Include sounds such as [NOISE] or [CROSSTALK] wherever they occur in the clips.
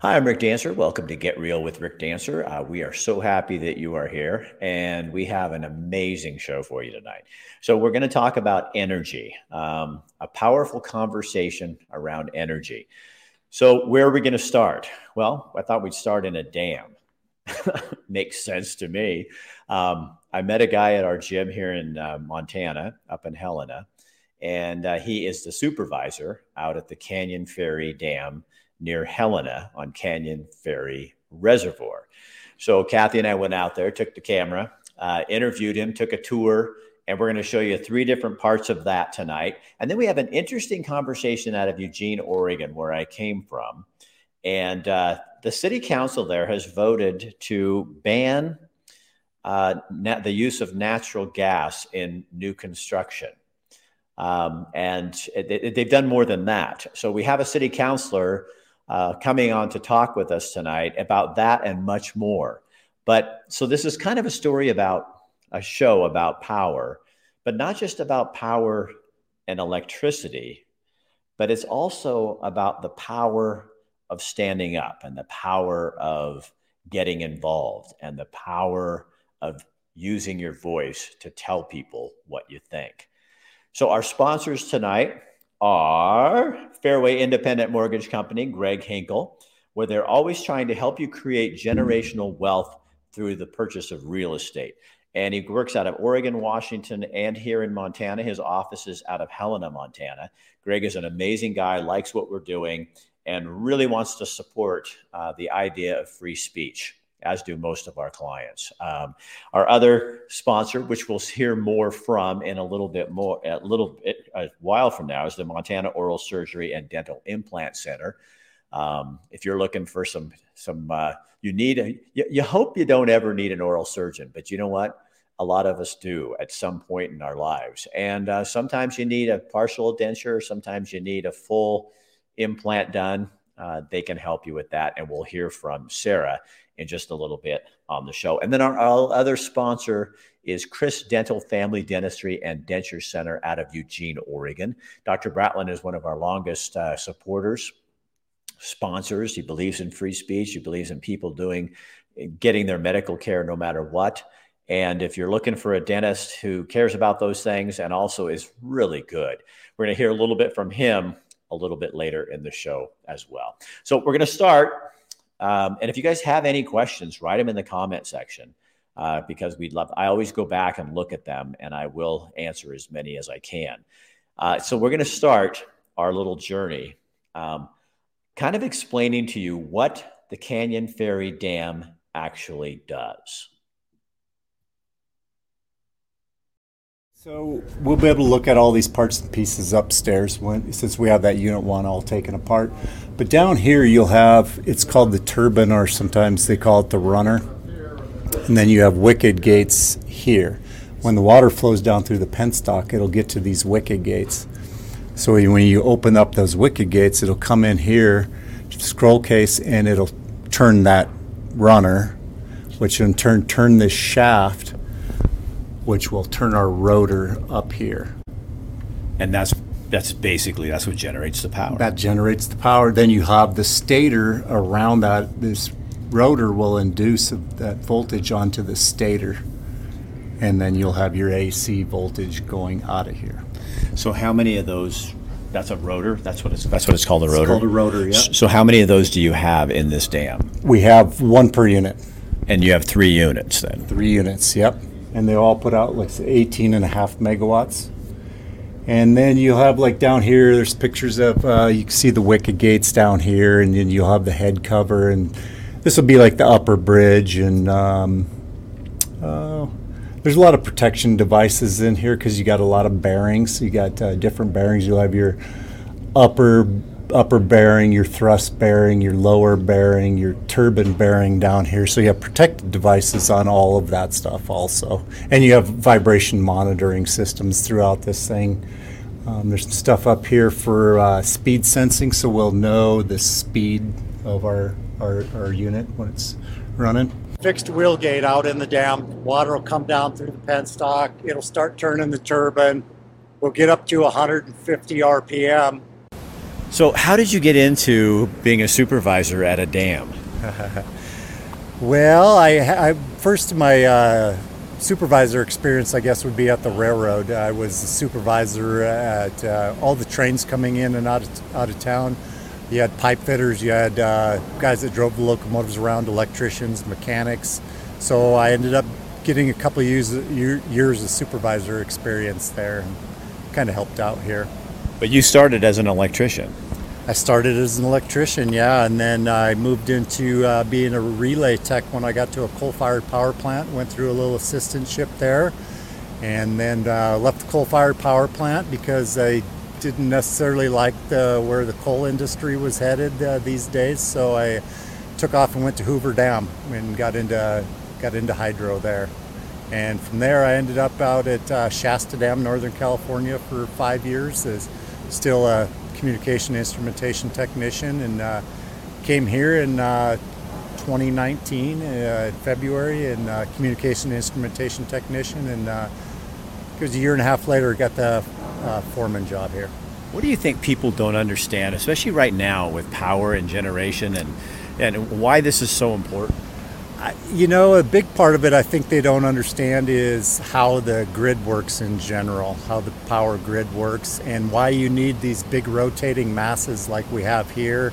Hi, I'm Rick Dancer. Welcome to Get Real with Rick Dancer. Uh, we are so happy that you are here, and we have an amazing show for you tonight. So, we're going to talk about energy, um, a powerful conversation around energy. So, where are we going to start? Well, I thought we'd start in a dam. [LAUGHS] Makes sense to me. Um, I met a guy at our gym here in uh, Montana, up in Helena, and uh, he is the supervisor out at the Canyon Ferry Dam near Helena on Canyon Ferry Reservoir. So Kathy and I went out there, took the camera, uh, interviewed him, took a tour, and we're going to show you three different parts of that tonight. And then we have an interesting conversation out of Eugene, Oregon, where I came from. And uh, the city council there has voted to ban uh, the use of natural gas in new construction. Um, and it, it, they've done more than that. So we have a city councilor uh, coming on to talk with us tonight about that and much more. But so this is kind of a story about a show about power, but not just about power and electricity, but it's also about the power of standing up and the power of getting involved and the power of using your voice to tell people what you think. So, our sponsors tonight are Fairway Independent Mortgage Company, Greg Hinkle, where they're always trying to help you create generational wealth through the purchase of real estate. And he works out of Oregon, Washington, and here in Montana. His office is out of Helena, Montana. Greg is an amazing guy, likes what we're doing, and really wants to support uh, the idea of free speech as do most of our clients. Um, our other sponsor, which we'll hear more from in a little bit more, a little bit, a while from now, is the Montana Oral Surgery and Dental Implant Center. Um, if you're looking for some, some, uh, you need, a, you, you hope you don't ever need an oral surgeon, but you know what? A lot of us do at some point in our lives. And uh, sometimes you need a partial denture, sometimes you need a full implant done. Uh, they can help you with that. And we'll hear from Sarah in just a little bit on the show. And then our, our, other sponsor is Chris Dental Family Dentistry and Denture Center out of Eugene, Oregon. Dr. Bratlin is one of our longest uh, supporters, sponsors. He believes in free speech. He believes in people doing, getting their medical care no matter what. And if you're looking for a dentist who cares about those things and also is really good, we're going to hear a little bit from him a little bit later in the show as well. So we're going to start um, and if you guys have any questions, write them in the comment section uh, because we'd love. I always go back and look at them, and I will answer as many as I can. Uh, so we're going to start our little journey, um, kind of explaining to you what the Canyon Ferry Dam actually does. So we'll be able to look at all these parts and pieces upstairs when, since we have that unit one all taken apart. But down here you'll have, it's called the turbine or sometimes they call it the runner. And then you have wicket gates here. When the water flows down through the penstock, it'll get to these wicket gates. So when you open up those wicket gates, it'll come in here, scroll case, and it'll turn that runner, which in turn turn this shaft which will turn our rotor up here. And that's that's basically that's what generates the power. That generates the power. Then you have the stator around that. This rotor will induce that voltage onto the stator, and then you'll have your AC voltage going out of here. So how many of those? That's a rotor. That's what it's. That's what it's called. A rotor. It's called a rotor. Yeah. So how many of those do you have in this dam? We have one per unit. And you have three units then. Three units. Yep and they all put out like 18 and a half megawatts. And then you'll have like down here, there's pictures of, uh, you can see the wicket gates down here, and then you'll have the head cover. And this will be like the upper bridge. And um, uh, there's a lot of protection devices in here because you got a lot of bearings. You got uh, different bearings. You'll have your upper upper bearing, your thrust bearing, your lower bearing, your turbine bearing down here. So you have protected devices on all of that stuff also. And you have vibration monitoring systems throughout this thing. Um, there's stuff up here for uh, speed sensing, so we'll know the speed of our, our, our unit when it's running. Fixed wheel gate out in the dam. Water will come down through the penstock. It'll start turning the turbine. We'll get up to 150 RPM So, how did you get into being a supervisor at a dam? [LAUGHS] well, I, I first my uh, supervisor experience, I guess, would be at the railroad. I was a supervisor at uh, all the trains coming in and out of, out of town. You had pipe fitters, you had uh, guys that drove the locomotives around, electricians, mechanics. So I ended up getting a couple years, years of supervisor experience there and kind of helped out here. But you started as an electrician. I started as an electrician, yeah, and then I moved into uh, being a relay tech when I got to a coal-fired power plant. Went through a little assistantship there, and then uh, left the coal-fired power plant because I didn't necessarily like the, where the coal industry was headed uh, these days. So I took off and went to Hoover Dam and got into got into hydro there. And from there, I ended up out at uh, Shasta Dam, Northern California, for five years as still a communication instrumentation technician and uh, came here in uh, 2019 uh, February and communication instrumentation technician and it was a year and a half later got the foreman job here. What do you think people don't understand, especially right now with power and generation and, and why this is so important? You know, a big part of it I think they don't understand is how the grid works in general, how the power grid works, and why you need these big rotating masses like we have here,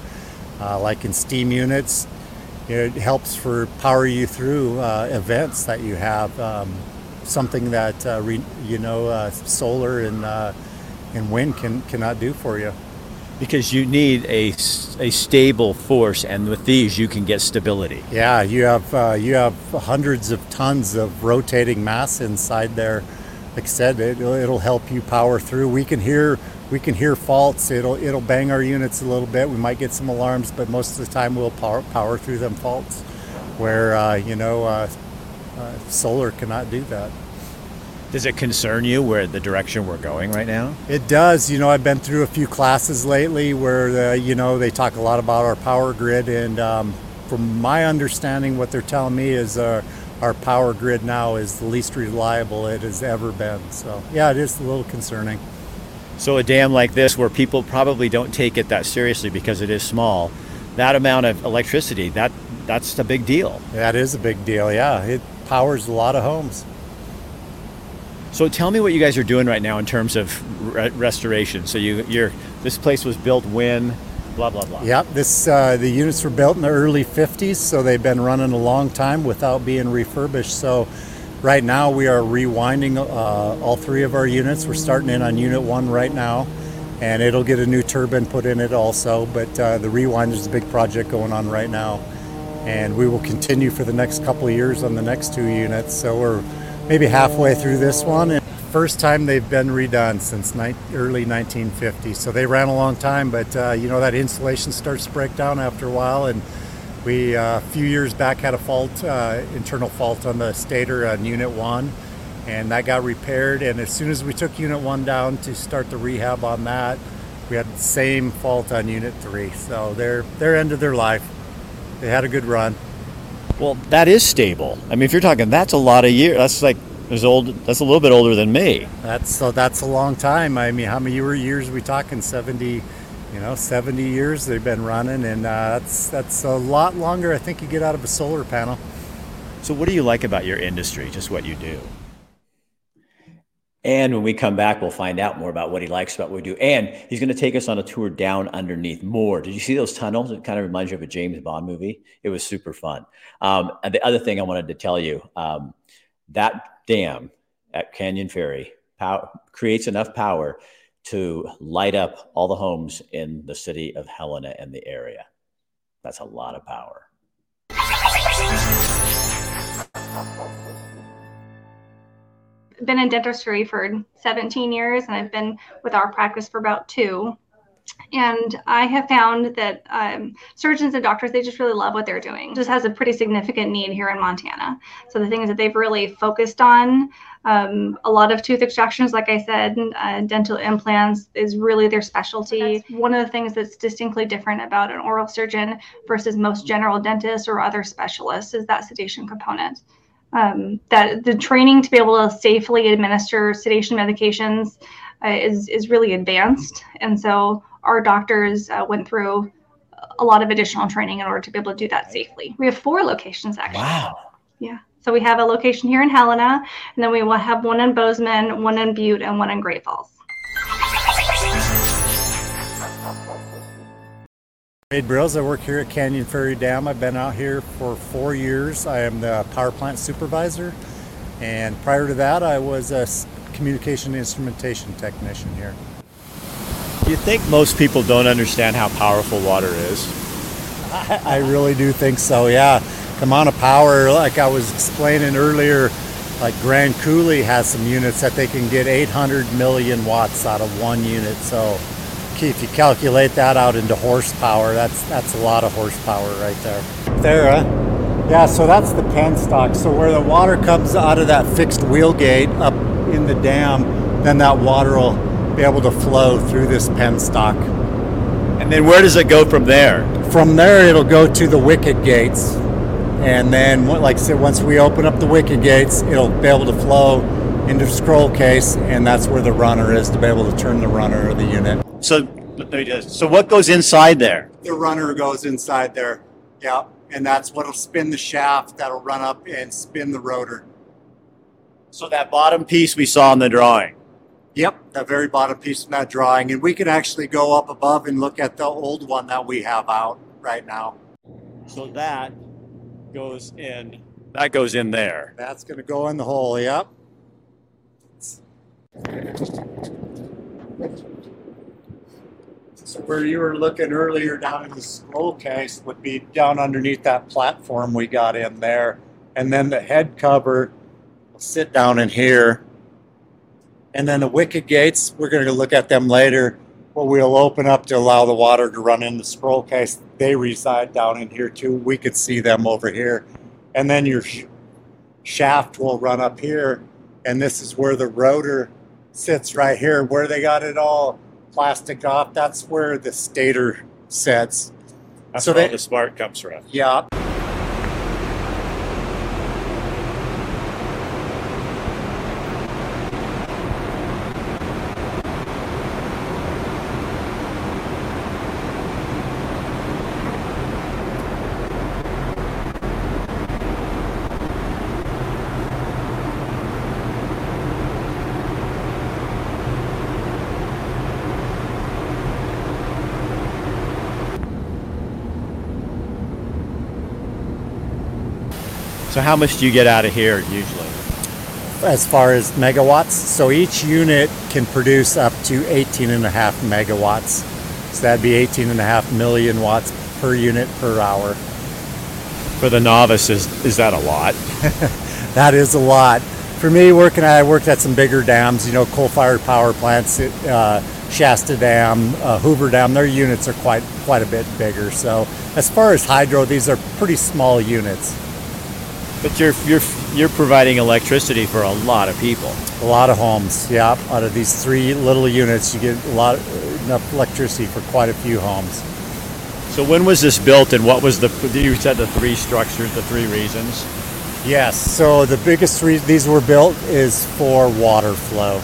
uh, like in steam units. It helps for power you through uh, events that you have. Um, something that uh, re, you know uh, solar and uh, and wind can cannot do for you because you need a, a stable force and with these you can get stability. Yeah you have uh, you have hundreds of tons of rotating mass inside there. Like i said it, it'll help you power through. We can hear we can hear faults. It'll it'll bang our units a little bit. We might get some alarms but most of the time we'll power, power through them faults where uh, you know uh, uh solar cannot do that does it concern you where the direction we're going right now? It does. You know, I've been through a few classes lately where, you know, they talk a lot about our power grid. And um, from my understanding, what they're telling me is uh, our power grid now is the least reliable it has ever been. So, yeah, it is a little concerning. So, a dam like this, where people probably don't take it that seriously because it is small, that amount of electricity, that that's a big deal. That is a big deal, yeah. It powers a lot of homes. So tell me what you guys are doing right now in terms of re- restoration. So you, you're this place was built when, blah blah blah. Yep. This uh, the units were built in the early 50s, so they've been running a long time without being refurbished. So right now we are rewinding uh, all three of our units. We're starting in on unit one right now, and it'll get a new turbine put in it also. But uh, the rewind is a big project going on right now, and we will continue for the next couple of years on the next two units. So we're maybe halfway through this one. And first time they've been redone since ni- early 1950. So they ran a long time, but uh, you know that insulation starts to break down after a while. And we uh, a few years back had a fault, uh, internal fault on the stator on Unit One, and that got repaired. And as soon as we took Unit One down to start the rehab on that, we had the same fault on Unit Three. So they're they're end of their life. They had a good run. Well, that is stable. I mean, if you're talking, that's a lot of years. That's like as old. That's a little bit older than me. That's so. That's a long time. I mean, how many years are we talking? Seventy. You know, seventy years they've been running, and uh, that's that's a lot longer. I think you get out of a solar panel. So, what do you like about your industry? Just what you do. And when we come back, we'll find out more about what he likes about what we do. And he's going to take us on a tour down underneath more. Did you see those tunnels? It kind of reminds you of a James Bond movie. It was super fun. Um, and the other thing I wanted to tell you um, that dam at Canyon Ferry power, creates enough power to light up all the homes in the city of Helena and the area. That's a lot of power been in dentistry for 17 years and I've been with our practice for about two. And I have found that um, surgeons and doctors, they just really love what they're doing. It just has a pretty significant need here in Montana. So the things that they've really focused on, um, a lot of tooth extractions, like I said, uh, dental implants is really their specialty. That's one of the things that's distinctly different about an oral surgeon versus most general dentists or other specialists is that sedation component um, that the training to be able to safely administer sedation medications uh, is is really advanced, and so our doctors uh, went through a lot of additional training in order to be able to do that safely. We have four locations actually. Wow. Yeah. So we have a location here in Helena, and then we will have one in Bozeman, one in Butte, and one in Great Falls. Wade Brills. I work here at Canyon Ferry Dam. I've been out here for four years. I am the power plant supervisor, and prior to that, I was a communication instrumentation technician here. Do you think most people don't understand how powerful water is? [LAUGHS] I, really do think so, yeah. The amount of power, like I was explaining earlier, like Grand Coulee has some units that they can get 800 million watts out of one unit. So if you calculate that out into horsepower, that's that's a lot of horsepower right there. There, huh? Yeah, so that's the penstock. So where the water comes out of that fixed wheel gate up in the dam, then that water will be able to flow through this penstock. And then where does it go from there? From there, it'll go to the wicket gates. And then, like I said, once we open up the wicket gates, it'll be able to flow into the scroll case, and that's where the runner is to be able to turn the runner of the unit. So, so what goes inside there? The runner goes inside there. Yeah, and that's what'll spin the shaft. That'll run up and spin the rotor. So that bottom piece we saw in the drawing. Yep, that very bottom piece of that drawing. And we can actually go up above and look at the old one that we have out right now. So that goes in. That goes in there. That's going to go in the hole, yep. So where you were looking earlier down in the scroll case would be down underneath that platform we got in there. And then the head cover will sit down in here and then the wicket gates, we're going to look at them later. What we'll open up to allow the water to run in the scroll case. They reside down in here too. We could see them over here. And then your sh- shaft will run up here. And this is where the rotor sits right here, where they got it all plastic off. That's where the stator sits. That's so where they, the spark comes from. Yeah. So how much do you get out of here usually? As far as megawatts, so each unit can produce up to 18 and a half megawatts. So that'd be 18 and a half million watts per unit per hour. For the novice, is, is that a lot? [LAUGHS] that is a lot. For me, working, I worked at some bigger dams, you know, coal-fired power plants, uh, Shasta Dam, uh, Hoover Dam. Their units are quite quite a bit bigger. So as far as hydro, these are pretty small units. But you're you're you're providing electricity for a lot of people. A lot of homes, yeah. Out of these three little units, you get a lot enough electricity for quite a few homes. So when was this built, and what was the you said the three structures, the three reasons? Yes. So the biggest reason these were built is for water flow,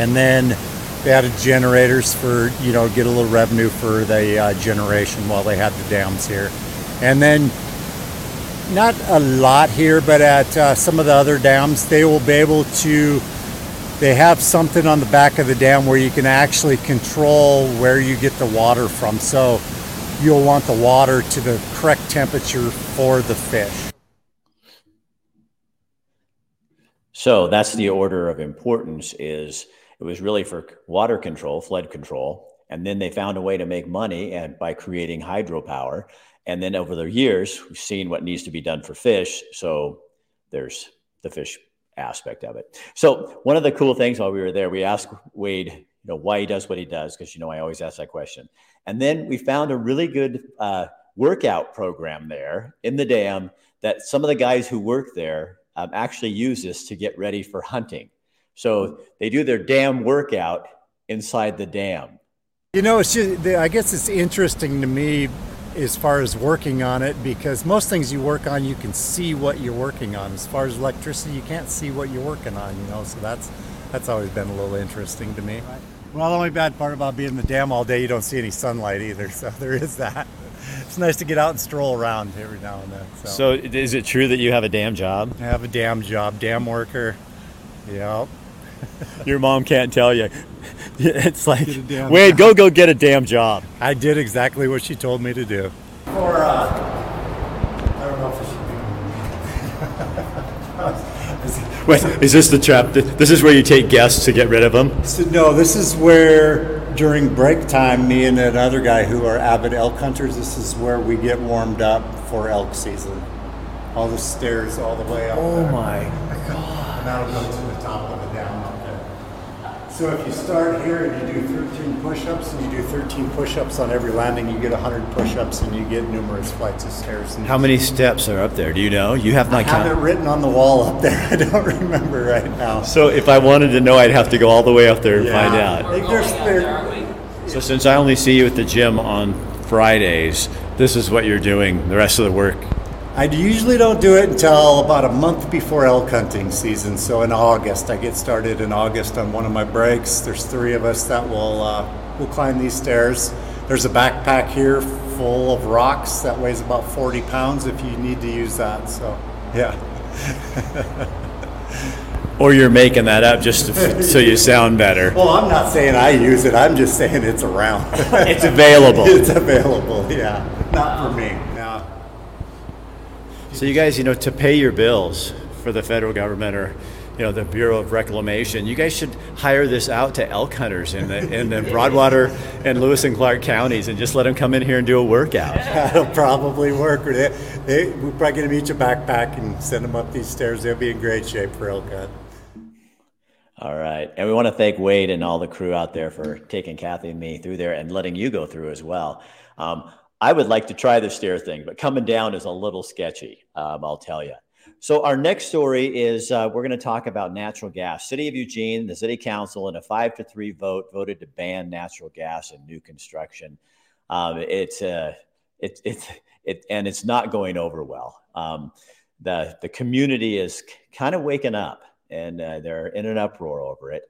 and then they added generators for you know get a little revenue for the uh, generation while they had the dams here, and then not a lot here, but at uh, some of the other dams, they will be able to. They have something on the back of the dam where you can actually control where you get the water from. So you'll want the water to the correct temperature for the fish. So that's the order of importance is it was really for water control, flood control, and then they found a way to make money and by creating hydropower and then over the years, we've seen what needs to be done for fish. So there's the fish aspect of it. So one of the cool things while we were there, we asked Wade, you know, why he does what he does, because you know I always ask that question. And then we found a really good uh, workout program there in the dam that some of the guys who work there um, actually use this to get ready for hunting. So they do their dam workout inside the dam. You know, it's just, I guess it's interesting to me as far as working on it because most things you work on you can see what you're working on as far as electricity you can't see what you're working on you know so that's that's always been a little interesting to me Well, the only bad part about being in the dam all day, you don't see any sunlight either. So [LAUGHS] there is that. It's nice to get out and stroll around every now and then. So, So, is it true that you have a damn job? I have a dam job, dam worker. Yep. Your mom can't tell you. [LAUGHS] It's like, Get a damn Wade, go go get a damn job. I did exactly what she told me to do. Or, uh, I don't know if [LAUGHS] it Wait, is this the trap? This is where you take guests to get rid of them? So, no, this is where during break time, me and another guy who are avid elk hunters, this is where we get warmed up for elk season. All the stairs all the way up. there. Oh my! God. And that'll go to the top of the dam up there. So if you start here and you do 13 push-ups and you do 13 push-ups on every landing, you get 100 push-ups and you get numerous flights of stairs. And How many steps are up there? Do you know? You have I not have it written on the wall up there. [LAUGHS] I don't remember right now. So if I wanted to know, I'd have to go all the way up there and find Yeah. out. Like there's there, So since I only see you at the gym on Fridays, this is what you're doing the rest of the work. I usually don't do it until about a month before elk hunting season. So in August, I get started in August on one of my breaks. There's three of us that will uh, will climb these stairs. There's a backpack here full of rocks that weighs about 40 pounds if you need to use that. So yeah, [LAUGHS] Or you're making that up just to, [LAUGHS] so you sound better. well, I'm not saying I use it. I'm just saying it's around. It's available. [LAUGHS] it's available. Yeah, not for me. No. So you guys, you know, to pay your bills for the federal government or, you know, the Bureau of Reclamation, you guys should hire this out to elk hunters in the in the Broadwater and Lewis and Clark counties and just let them come in here and do a workout. [LAUGHS] That'll probably work. They, they, we're probably going to meet a backpack and send them up these stairs. They'll be in great shape for elk hunt. All right. And we want to thank Wade and all the crew out there for taking Kathy and me through there and letting you go through as well. Um, I would like to try the stair thing, but coming down is a little sketchy, um, I'll tell you. So, our next story is uh, we're going to talk about natural gas. City of Eugene, the city council, in a five to three vote, voted to ban natural gas in new construction. Um, it's uh, it, it, it, and it's not going over well. Um, the the community is kind of waking up and uh, they're in an uproar over it.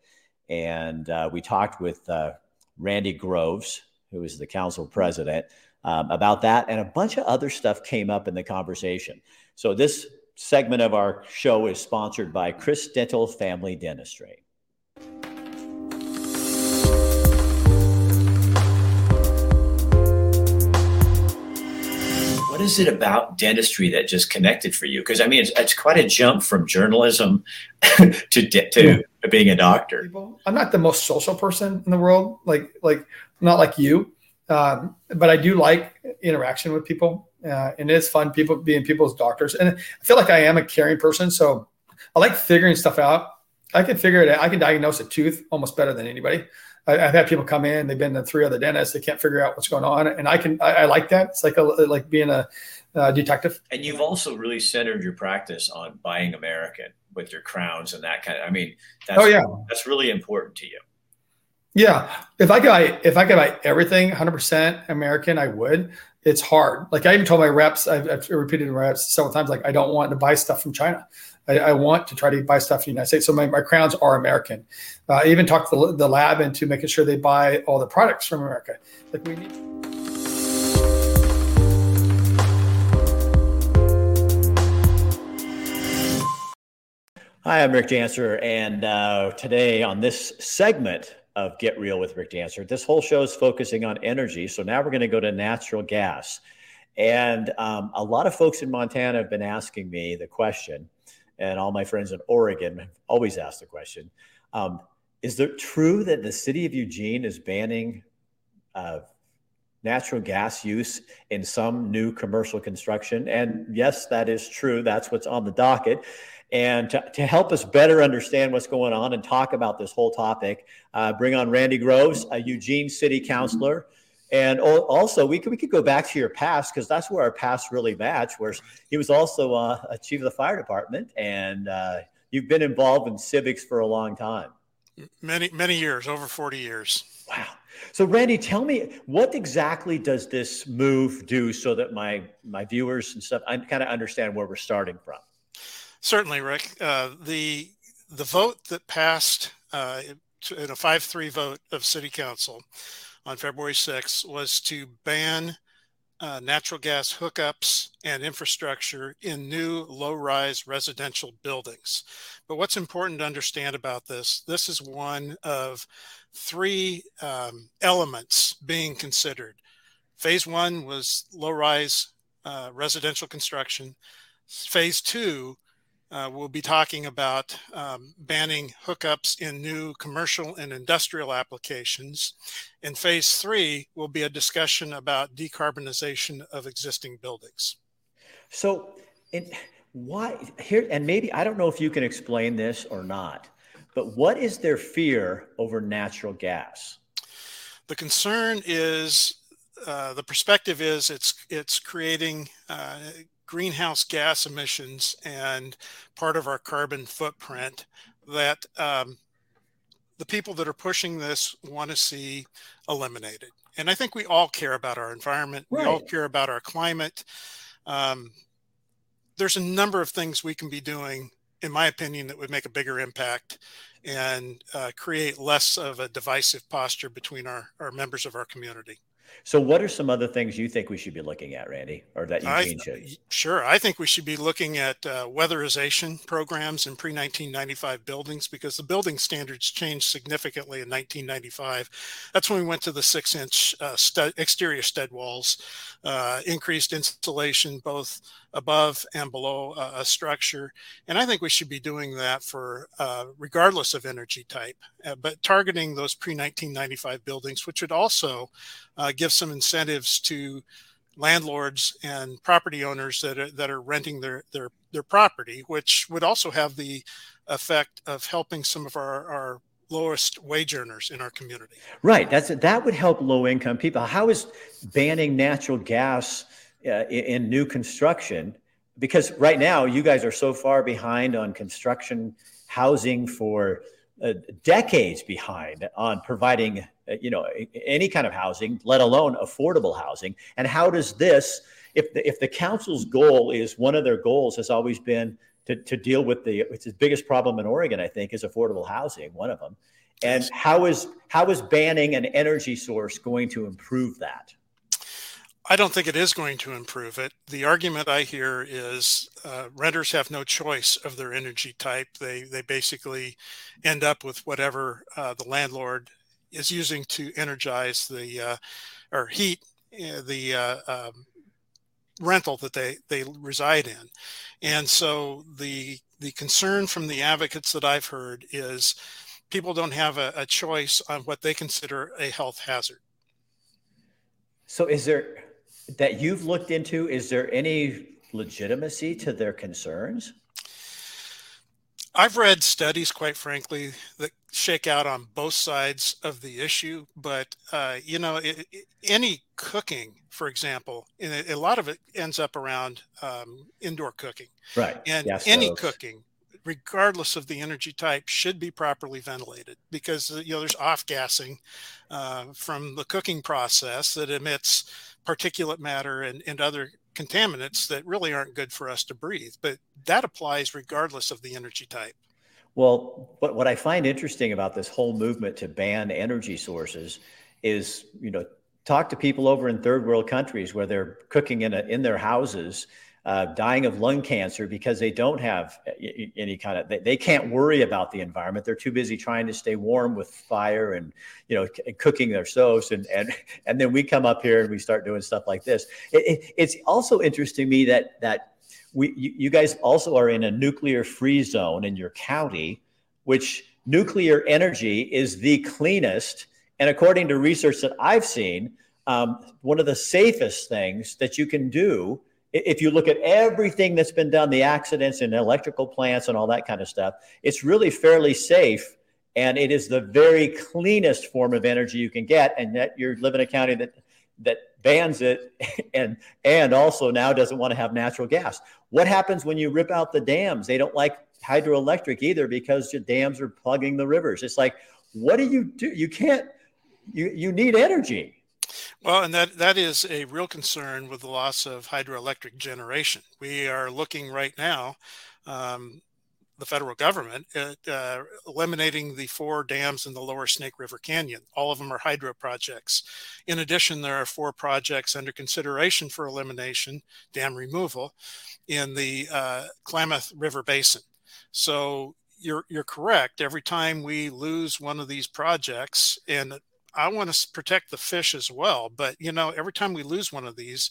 And uh, we talked with uh, Randy Groves, who is the council president, um, about that, and a bunch of other stuff came up in the conversation. So this segment of our show is sponsored by Chris Dental Family Dentistry. What is it about dentistry that just connected for you? Because I mean, it's, it's quite a jump from journalism [LAUGHS] to de- to being a doctor. I'm not the most social person in the world, like like not like you, um, but I do like interaction with people, uh, and it is fun. People being people's doctors, and I feel like I am a caring person, so I like figuring stuff out. I can figure it out. I can diagnose a tooth almost better than anybody. I, I've had people come in; they've been to three other dentists. They can't figure out what's going on, and I can. I, I like that. It's like a like being a, uh detective. And you've also really centered your practice on buying American with your crowns and that kind of. I mean, that's, Oh, yeah. that's really important to you. Yeah, if I could buy if I could buy everything 100% American, I would. It's hard. Like I even told my reps, I've, I've repeated my reps several times, like I don't want to buy stuff from China. I, I want to try to buy stuff in the United States. So my, my crowns are American. Uh, I even talked the, the lab into making sure they buy all the products from America. Like we need. Hi, I'm Rick Dancer, and uh, today on this segment of Get Real with Rick Dancer, this whole show is focusing on energy. So now we're going to go to natural gas. And um, a lot of folks in Montana have been asking me the question, and all my friends in Oregon have always asked the question um, Is it true that the city of Eugene is banning uh, natural gas use in some new commercial construction? And yes, that is true. That's what's on the docket. And to, to help us better understand what's going on and talk about this whole topic, uh, bring on Randy Groves, a Eugene City Councilor. And also, we could, we could go back to your past because that's where our past really match. Where he was also uh, a chief of the fire department, and uh, you've been involved in civics for a long time. Many, many years, over 40 years. Wow. So, Randy, tell me what exactly does this move do so that my my viewers and stuff I kind of understand where we're starting from. Certainly, Rick. Uh, the the vote that passed uh, in a 5 3 vote of City Council on February 6th was to ban uh, natural gas hookups and infrastructure in new low rise residential buildings. But what's important to understand about this this is one of three um, elements being considered. Phase one was low rise uh, residential construction. Phase two uh, we'll be talking about um, banning hookups in new commercial and industrial applications. In phase three will be a discussion about decarbonization of existing buildings. So, and why here, and maybe I don't know if you can explain this or not, but what is their fear over natural gas? The concern is uh, the perspective is it's it's creating uh, greenhouse gas emissions and part of our carbon footprint that um, the people that are pushing this want to see eliminated. And I think we all care about our environment. Right. We all care about our climate. Um, there's a number of things we can be doing, in my opinion, that would make a bigger impact and uh, create less of a divisive posture between our, our members of our community. So, what are some other things you think we should be looking at, Randy, or that Eugene I, should? Sure, I think we should be looking at uh, weatherization programs in pre-1995 buildings because the building standards changed significantly in 1995. That's when we went to the six-inch uh, stud, exterior stud walls, uh, increased insulation both above and below a structure, and I think we should be doing that for uh, regardless of energy type, uh, but targeting those pre-1995 buildings, which would also uh, give some incentives to landlords and property owners that are, that are renting their, their, their property, which would also have the effect of helping some of our, our lowest wage earners in our community. Right. That's that would help low income people. How is banning natural gas uh, in, in new construction? Because right now you guys are so far behind on construction housing for uh, decades behind on providing uh, you know any kind of housing let alone affordable housing. And how does this if the, if the council's goal is one of their goals has always been to, to deal with the it's the biggest problem in oregon i think is affordable housing one of them. And how is how is banning an energy source going to improve that I don't think it is going to improve it. The argument I hear is uh, renters have no choice of their energy type. They they basically end up with whatever uh, the landlord is using to energize the uh, or heat uh, the uh, um, rental that they they reside in, and so the the concern from the advocates that I've heard is people don't have a, a choice on what they consider a health hazard. So is there that you've looked into, is there any legitimacy to their concerns? I've read studies, quite frankly, that shake out on both sides of the issue. But uh, you know, it, it, any cooking, for example, a, a, lot of it ends up around um, indoor cooking. Right. And any cooking, regardless of the energy type, should be properly ventilated because you know there's off gassing uh, from the cooking process that emits particulate matter and, and other contaminants that really aren't good for us to breathe. But that applies regardless of the energy type. Well, but what I find interesting about this whole movement to ban energy sources is, you know, talk to people over in third world countries where they're cooking in a, in their houses uh, dying of lung cancer because they don't have any kind of they, they, can't worry about the environment. They're too busy trying to stay warm with fire and you know c- cooking their stoves and and [LAUGHS] and then we come up here and we start doing stuff like this. It, it, it's also interesting to me that that we you, you guys also are in a nuclear free zone in your county which nuclear energy is the cleanest. And according to research that i've seen um, one of the safest things that you can do if you look at everything that's been done, the accidents in electrical plants and all that kind of stuff, it's really fairly safe. And it is the very cleanest form of energy you can get. And yet you're living in a county that that bans it [LAUGHS] and and also now doesn't want to have natural gas. What happens when you rip out the dams? They don't like hydroelectric either because the dams are plugging the rivers. It's like, what do you do? You can't you you need energy. Well, and that, that is a real concern with the loss of hydroelectric generation. We are looking right now um, the federal government uh, eliminating the four dams in the lower Snake River Canyon. All of them are hydro projects. In addition, there are four projects under consideration for elimination, dam removal, in the uh, Klamath River Basin. So you're, you're correct. Every time we lose one of these projects, and I want to protect the fish as well, but you know, every time we lose one of these,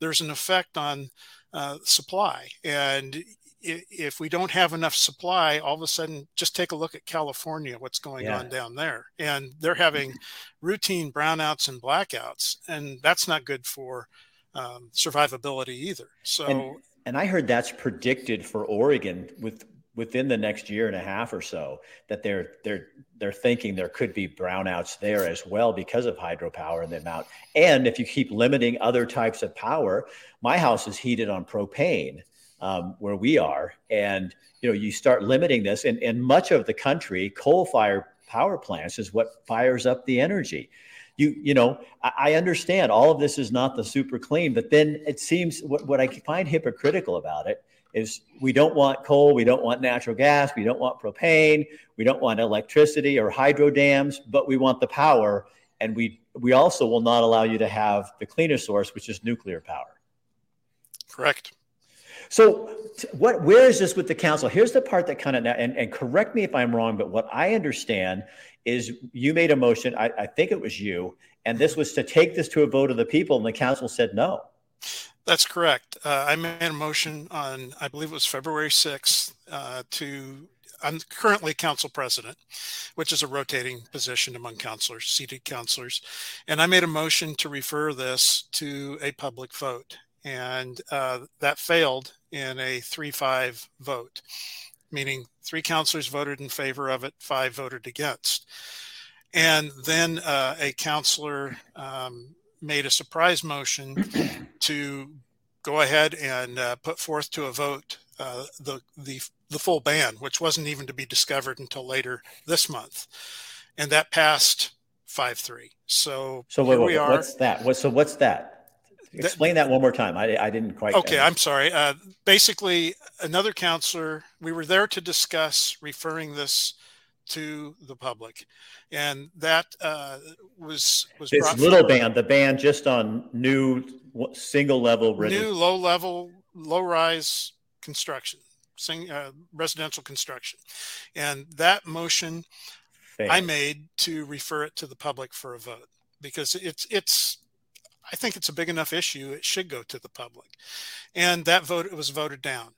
there's an effect on uh, supply. And if we don't have enough supply, all of a sudden, just take a look at California, what's going yeah. on down there. And they're having [LAUGHS] routine brownouts and blackouts, and that's not good for um, survivability either. So, and, and, I heard that's predicted for Oregon with within the next year and a half or so that they're they're they're thinking there could be brownouts there as well because of hydropower and the amount. And if you keep limiting other types of power, my house is heated on propane um, where we are, and you know you start limiting this. And in much of the country, coal-fired power plants is what fires up the energy. You you know I, I understand all of this is not the super clean, but then it seems what what I find hypocritical about it is we don't want coal, we don't want natural gas, we don't want propane, we don't want electricity or hydro dams, but we want the power, and we we also will not allow you to have the cleaner source, which is nuclear power. Correct. So, what? Where is this with the council? Here's the part that kind of and, and correct me if I'm wrong, but what I understand is you made a motion. I, I think it was you, and this was to take this to a vote of the people, and the council said no. That's correct. Uh, I made a motion on, I believe it was February 6th, uh, to I'm currently council president, which is a rotating position among councilors, seated councilors. And I made a motion to refer this to a public vote. And uh, that failed in a 3 5 vote, meaning three councilors voted in favor of it, five voted against. And then uh, a councilor um, made a surprise motion to go ahead and uh, put forth to a vote uh, the the the full ban, which wasn't even to be discovered until later this month, and that passed five three. So so wait, wait, what's that? What, so what's that? Explain that, that one more time. I, I didn't quite. Okay, I'm sorry. Uh, basically, another councilor. We were there to discuss referring this to the public, and that uh, was was this little ban. the ban just on new single level, new low level, low rise construction, sing, uh, residential construction, and that motion. I made to refer it to the public for a vote because it's it's I think it's a big enough issue. It should go to the public, and that vote was voted down.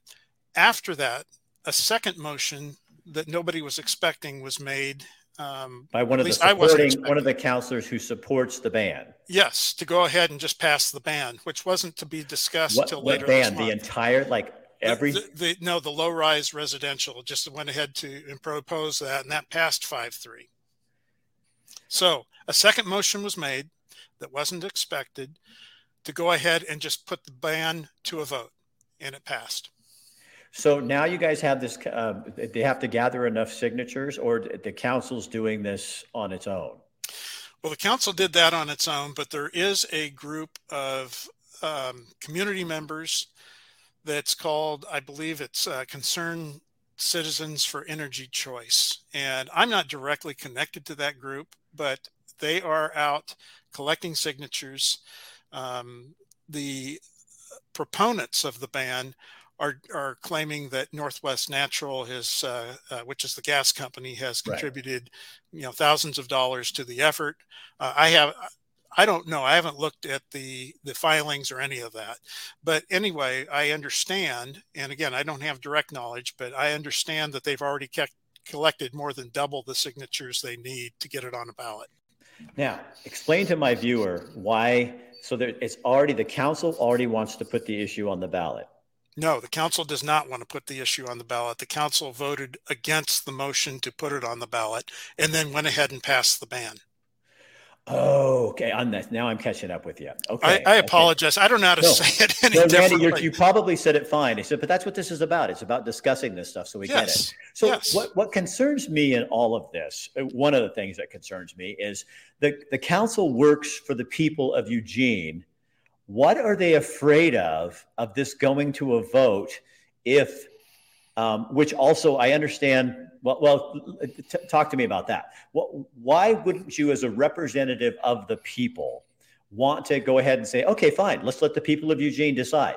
After that, a second motion that nobody was expecting was made um, by one of the supporting one of the councilors who supports the ban. Yes, to go ahead and just pass the ban, which wasn't to be discussed what, until what later. ban? The entire like every the, the, the, no the low rise residential just went ahead to propose that, and that passed five three. So a second motion was made that wasn't expected to go ahead and just put the ban to a vote, and it passed. So now you guys have this, uh, they have to gather enough signatures, or the council's doing this on its own? Well, the council did that on its own, but there is a group of um, community members that's called, I believe it's uh, Concerned Citizens for Energy Choice. And I'm not directly connected to that group, but they are out collecting signatures. Um, the proponents of the ban are are claiming that Northwest Natural has, uh, uh, which is the gas company, has contributed, right. you know, thousands of dollars to the effort. Uh, I have. I don't know. I haven't looked at the the filings or any of that. But anyway, I understand, and again, I don't have direct knowledge, but I understand that they've already kept, collected more than double the signatures they need to get it on a ballot. Now, explain to my viewer why. So there, it's already the council already wants to put the issue on the ballot. No, the council does not want to put the issue on the ballot. The council voted against the motion to put it on the ballot and then went ahead and passed the ban. Oh, okay. On that, now I'm catching up with you. Okay. I, I apologize. Okay. I don't know how to no. say it any no, Randy, you probably said it fine. I said, but that's what this is about. It's about discussing this stuff so we yes. get it. So yes. what, what concerns me in all of this, uh, one of the things that concerns me is the, the council works for the people of Eugene what are they afraid of of this going to a vote if um, which also I understand. Well, well t- talk to me about that. What, why wouldn't you, as a representative of the people, want to go ahead and say, okay, fine, let's let the people of Eugene decide?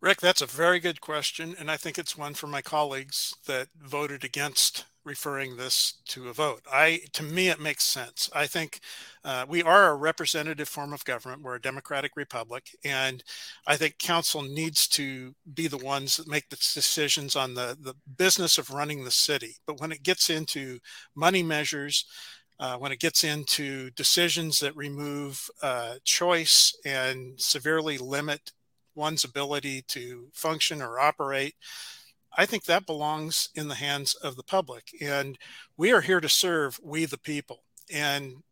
Rick, that's a very good question. And I think it's one for my colleagues that voted against referring this to a vote. I, to me, it makes sense. I think uh, we are a representative form of government. We're a democratic republic, and I think council needs to be the ones that make the decisions on the the business of running the city. But when it gets into money measures, uh, when it gets into decisions that remove uh, choice and severely limit one's ability to function or operate, I think that belongs in the hands of the public. And we are here to serve we the people. And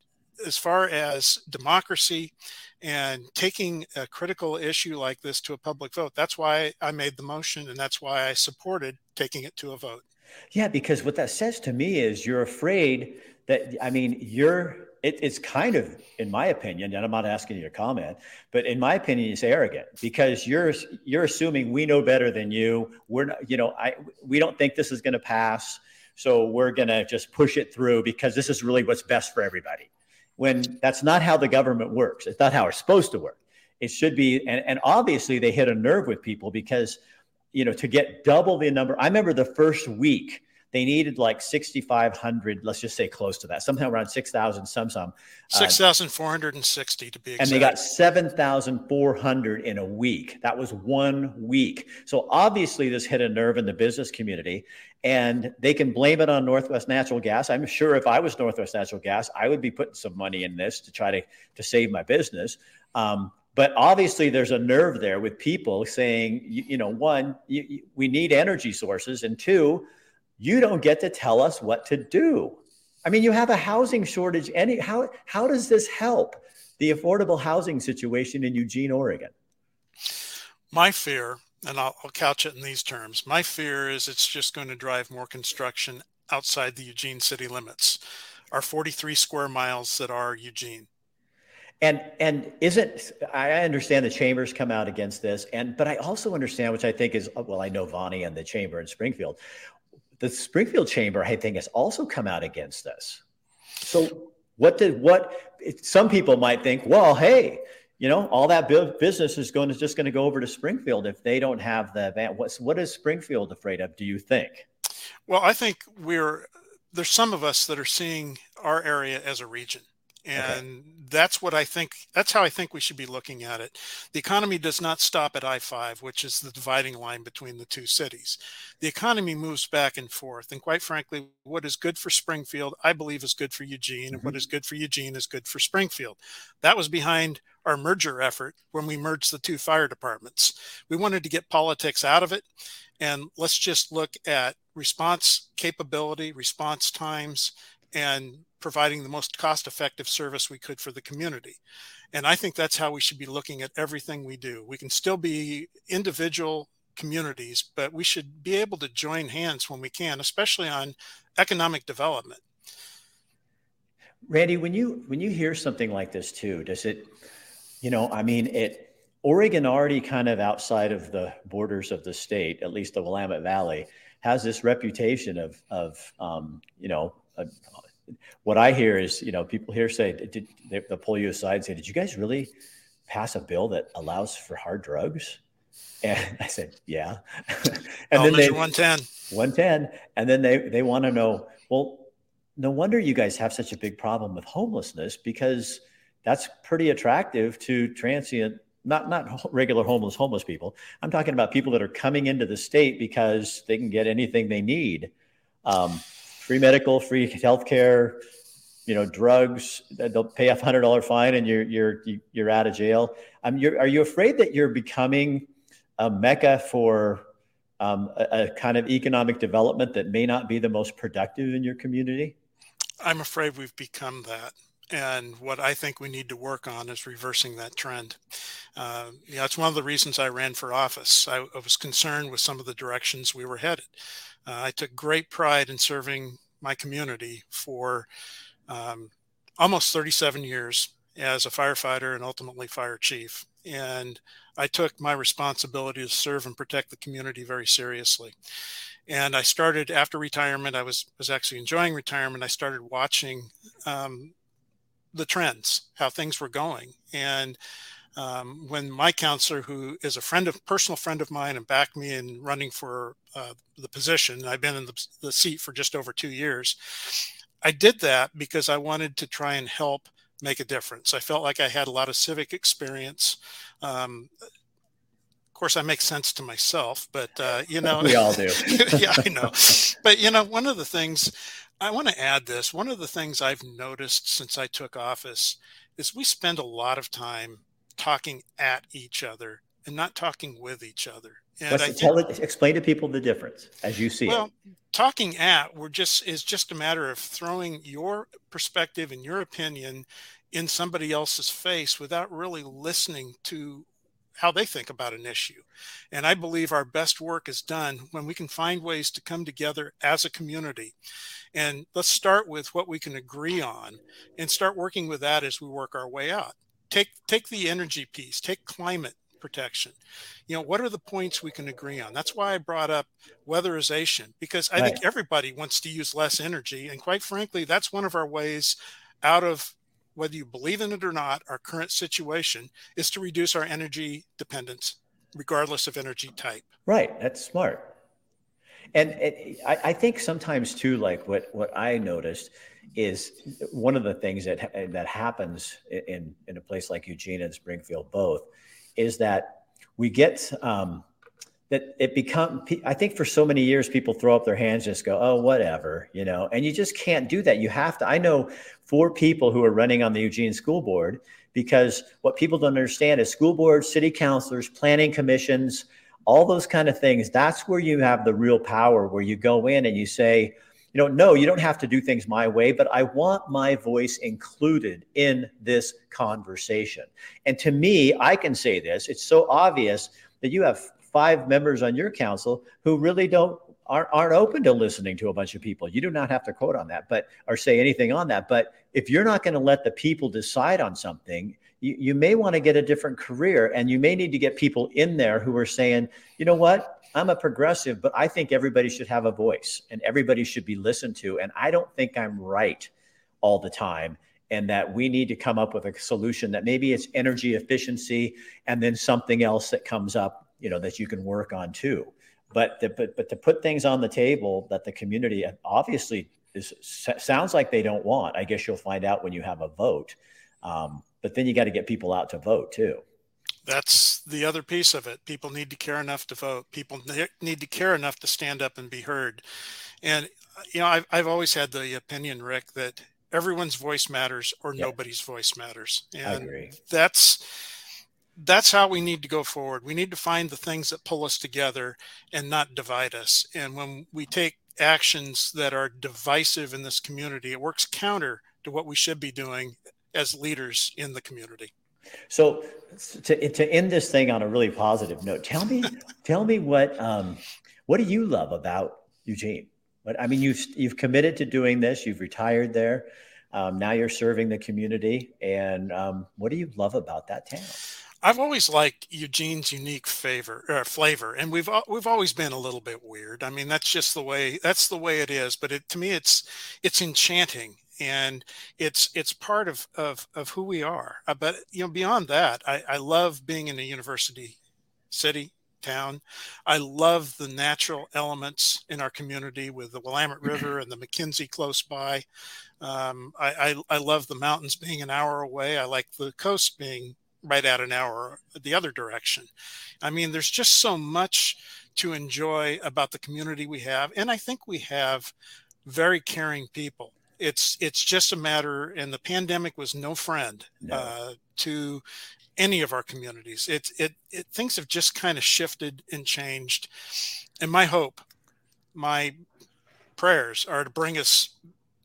as far as democracy and taking a critical issue like this to a public vote, that's why I made the motion and that's why I supported taking it to a vote. Yeah, because what that says to me is you're afraid that, I mean, you're it, it's kind of, in my opinion, and I'm not asking you to comment, but in my opinion, it's arrogant because you're you're assuming we know better than you. We're not, you know, I we don't think this is going to pass, so we're going to just push it through because this is really what's best for everybody. When that's not how the government works. It's not how it's supposed to work. It should be, and, and obviously they hit a nerve with people because, you know, to get double the number. I remember the first week they needed like 6,500, let's just say close to that, somehow around 6,000, some, some. Uh, 6,460 to be exact. And they got 7,400 in a week. That was one week. So obviously, this hit a nerve in the business community, and they can blame it on Northwest Natural Gas. I'm sure if I was Northwest Natural Gas, I would be putting some money in this to try to, to save my business. Um, but obviously there's a nerve there with people saying you, you know one you, you, we need energy sources and two you don't get to tell us what to do. I mean, you have a housing shortage. Any how how does this help the affordable housing situation in Eugene, Oregon? My fear, and I'll, I'll couch it in these terms, my fear is it's just going to drive more construction outside the Eugene city limits, our 43 square miles that are Eugene. And and isn't I understand the chambers come out against this, and but I also understand, which I think is well, I know Vonnie and the chamber in Springfield the Springfield Chamber, I think, has also come out against this. So, what did what? Some people might think, well, hey, you know, all that business is going to just going to go over to Springfield if they don't have the van. What's what is Springfield afraid of? Do you think? Well, I think we're there's some of us that are seeing our area as a region. And okay. that's what I think, that's how I think we should be looking at it. The economy does not stop at I 5, which is the dividing line between the two cities. The economy moves back and forth. And quite frankly, what is good for Springfield, I believe, is good for Eugene. Mm-hmm. And what mm-hmm. good for Eugene is good for Springfield. That was behind our merger effort when we merged the two fire departments. We wanted to get politics out of it. And let's just look at response capability, response times, and providing the most cost effective service we could for the community. And I think that's how we should be looking at everything we do. We can still be individual communities, but we should be able to join hands when we can, especially on economic development. Randy, when you when you hear something like this too, does it, you know, I mean, it Oregon already kind of outside of the borders of the state, at least the Willamette Valley, has this reputation of of um, you know a, what I hear is, you know, people here say, did, they, will pull you aside and say, did you guys really pass a bill that allows for hard drugs? And [LAUGHS] I said, yeah. [LAUGHS] and then they 110, 110. And then they, they want to know, well, no wonder you guys have such a big problem with homelessness because that's pretty attractive to transient not not regular homeless homeless people i'm talking about people that are coming into the state because they can get anything they need um, free medical, free health care, you know, drugs. They'll pay a hundred dollar fine and you're you're you're out of jail. Um, are you afraid that you're becoming a mecca for um, a, a kind of economic development that may not be the most productive in your community? I'm afraid we've become that. And what I think we need to work on is reversing that trend. Uh, it's one of the reasons I ran for office. I, I was concerned with some of the directions we were headed. Uh, I took great pride in serving my community for um, almost 37 years as a firefighter and ultimately fire chief. And I took my responsibility to serve and protect the community very seriously. And I started after retirement. I was was actually enjoying retirement. I started watching um, the trends, how things were going, and um, when my councilor, who is a friend of personal friend of mine, and backed me in running for uh, the position, I've been in the, the seat for just over two years. I did that because I wanted to try and help make a difference. I felt like I had a lot of civic experience. Um, of course, I make sense to myself, but uh, you know, we all do. [LAUGHS] yeah, I know. But you know, one of the things I want to add this. One of the things I've noticed since I took office is we spend a lot of time talking at each other and not talking with each other. And I tell it, explain to people the difference as you see it. well, it. talking at we're just is just a matter of throwing your perspective and your opinion in somebody else's face without really listening to how they think about an issue. And I believe our best work is done when we can find ways to come together as a community. And let's start with what we can agree on and start working with that as we work our way out. Take take the energy piece, take climate protection. You know, what are the points we can agree on? That's why I brought up weatherization because I right. think everybody wants to use less energy and quite frankly, that's one of our ways out of whether you believe in it or not, our current situation is to reduce our energy dependence, regardless of energy type. Right. That's smart. And it, I, I, think sometimes too, like what what I noticed is one of the things that that happens in in a place like Eugene and Springfield both is that we get um, that it become i think for so many years people throw up their hands and just go oh whatever you know and you just can't do that. You have to i know four people who are running on the eugene school board because what people don't understand is school boards city councilors planning commissions all those kind of things that's where you have the real power where you go in and you say you know no you don't have to do things my way but i want my voice included in this conversation and to me i can say this it's so obvious that you have five members on your council who really don't aren't, open to listening to a bunch of people. You do not have to quote on that, but or say anything on that. But if you're not going to let the people decide on something, you, you may want to get a different career, and you may need to get people in there who are saying, you know what, I'm a progressive, but I think everybody should have a voice and everybody should be listened to, and I don't think I'm right all the time and that we need to come up with a solution that maybe it's energy efficiency and then something else that comes up you know that you can work on too. But but but to put things on the table that the community obviously is sounds like they don't want i guess you'll find out when you have a vote. Um, but then you got to get people out to vote too. That's the other piece of it people need to care enough to vote people need to care enough to stand up and be heard and uh, you know i've, I've always had the opinion rick that everyone's voice matters or yep. nobody's voice matters and that's that's how we need to go forward. We need to find the things that pull us together and not divide us. And when we take actions that are divisive in this community, it works counter to what we should be doing as leaders in the community. So to, to end this thing on a really positive note, tell me, tell me what, um, what do you love about Eugene? But I mean, you've, you've committed to doing this, you've retired there. Um, now you're serving the community. And um, what do you love about that town? I've always liked Eugene's unique favor uh, flavor, and we've we've always been a little bit weird. I mean, that's just the way that's the way it is. But it, to me, it's it's enchanting, and it's it's part of of of who we are. Uh, but you know, beyond that, I, I love being in a university city town. I love the natural elements in our community with the Willamette River and the McKenzie close by. Um, I, I, I love the mountains being an hour away. I like the coast being right at an hour the other direction. I mean, there's just so much to enjoy about the community we have, and I think we have very caring people. It's it's just a matter, and the pandemic was no friend no. Uh, to any of our communities. It, it it things have just kind of shifted and changed, and my hope, my prayers are to bring us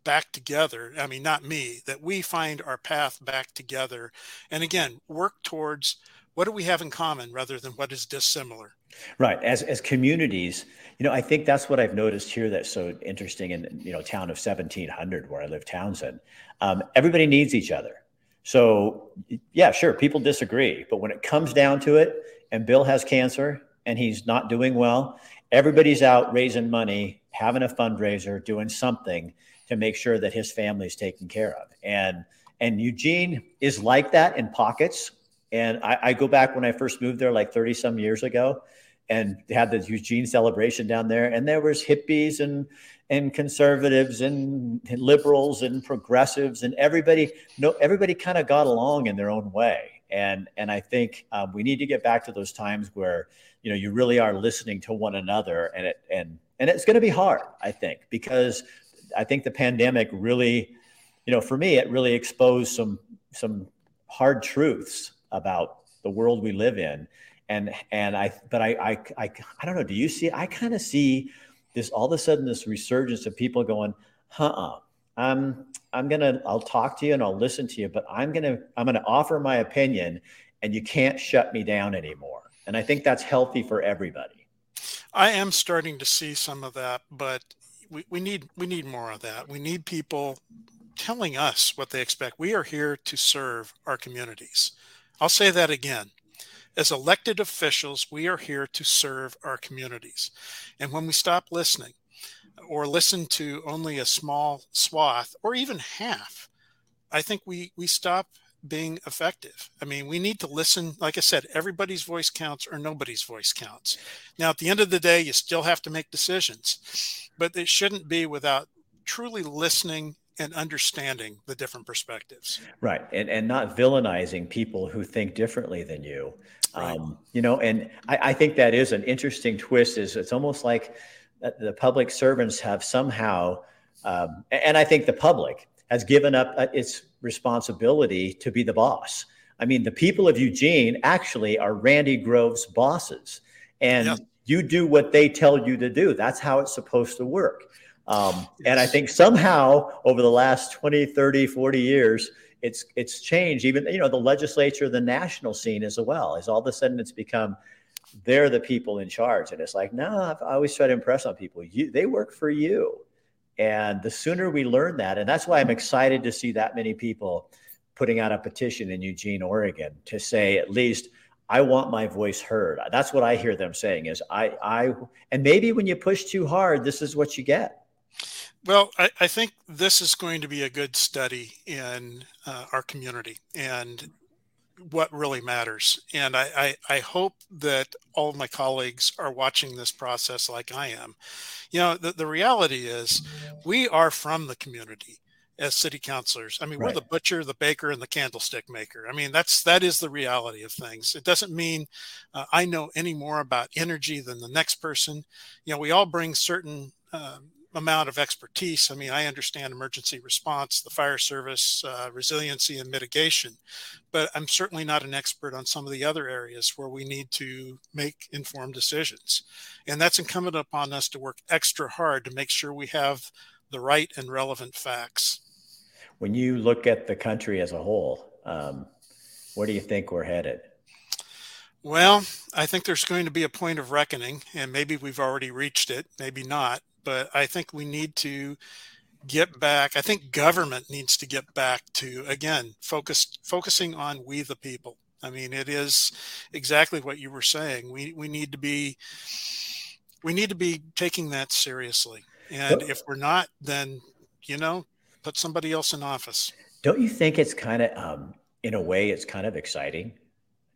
back together. I mean, not me, that we find our path back together. And again, work towards what do we have in common rather than what is dissimilar. Right. As, as communities, you know, I think that's what I've noticed here that's so interesting in, you know, town of 1700 where I live, Townsend. Um, everybody needs each other. So, yeah, sure, people disagree, but when it comes down to it, and Bill has cancer and he's not doing well, everybody's out raising money, having a fundraiser, doing something to make sure that his family is taken care of. And and Eugene is like that in pockets. And I, I go back when I first moved there, like 30 some years ago, and had the Eugene celebration down there, and there was hippies and and conservatives and liberals and progressives and everybody no everybody kind of got along in their own way. And and i think um, we need to get back to those times where you know you really are listening to one another and it and and it's going to be hard i think because i think the pandemic really you know for me it really exposed some some hard truths about the world we live in and and i but i i i, I don't know do you see i kind of see this all of a sudden this resurgence of people going, huh, I'm I'm gonna I'll talk to you and I'll listen to you, but I'm gonna I'm gonna offer my opinion and you can't shut me down anymore. And I think that's healthy for everybody. I am starting to see some of that, but we, we need we need more of that. We need people telling us what they expect. We are here to serve our communities. I'll say that again. As elected officials, we are here to serve our communities. And when we stop listening or listen to only a small swath or even half, I think we, we stop being effective. I mean, we need to listen. Like I said, everybody's voice counts or nobody's voice counts. Now, at the end of the day, you still have to make decisions, but it shouldn't be without truly listening and understanding the different perspectives. Right. And, and not villainizing people who think differently than you. Right. Um, you know, and I, I, think that is an interesting twist. Is it's almost like the public servants have somehow, um, and I think the public has given up uh, its responsibility to be the boss. I mean, the people of Eugene actually are Randy Groves' bosses, and you do what they tell you to do. That's how it's supposed to work. Um. And I think somehow over the last 20, 30, 40 years, it's it's changed. Even you know the legislature, the national scene as well. Is all of a sudden it's become they're the people in charge, and it's like no. I've always try to impress on people. You they work for you, and the sooner we learn that, and that's why I'm excited to see that many people putting out a petition in Eugene, Oregon, to say at least. I want my voice heard. That's what I hear them saying is I I and maybe when you push too hard, this is what you get. Well, I, I, think this is going to be a good study in uh, our community and what really matters. And I, I, I, hope that all of my colleagues are watching this process like I am. You know, the, the reality is we are from the community as city councilors. I mean, right. we're the butcher, the baker, and the candlestick maker. I mean, that's that is the reality of things. It doesn't mean uh, I know any more about energy than the next person. You know, we all bring certain um, amount of expertise. I mean, I understand emergency response, the fire service, uh, resiliency, and mitigation, but I'm certainly not an expert on some of the other areas where we need to make informed decisions. And that's incumbent upon us to work extra hard to make sure we have the right and relevant facts. When you look at the country as a whole, um, where do you think we're headed? Well, I think there's going to be a point of reckoning, and maybe we've already reached it, maybe not but I think we need to get back. I think government needs to get back to again focused focusing on we the people. I mean, it is exactly what you were saying. We we need to be we need to be taking that seriously. And if we're not, then you know, put somebody else in office. Don't you think it's kind of um, in a way it's kind of exciting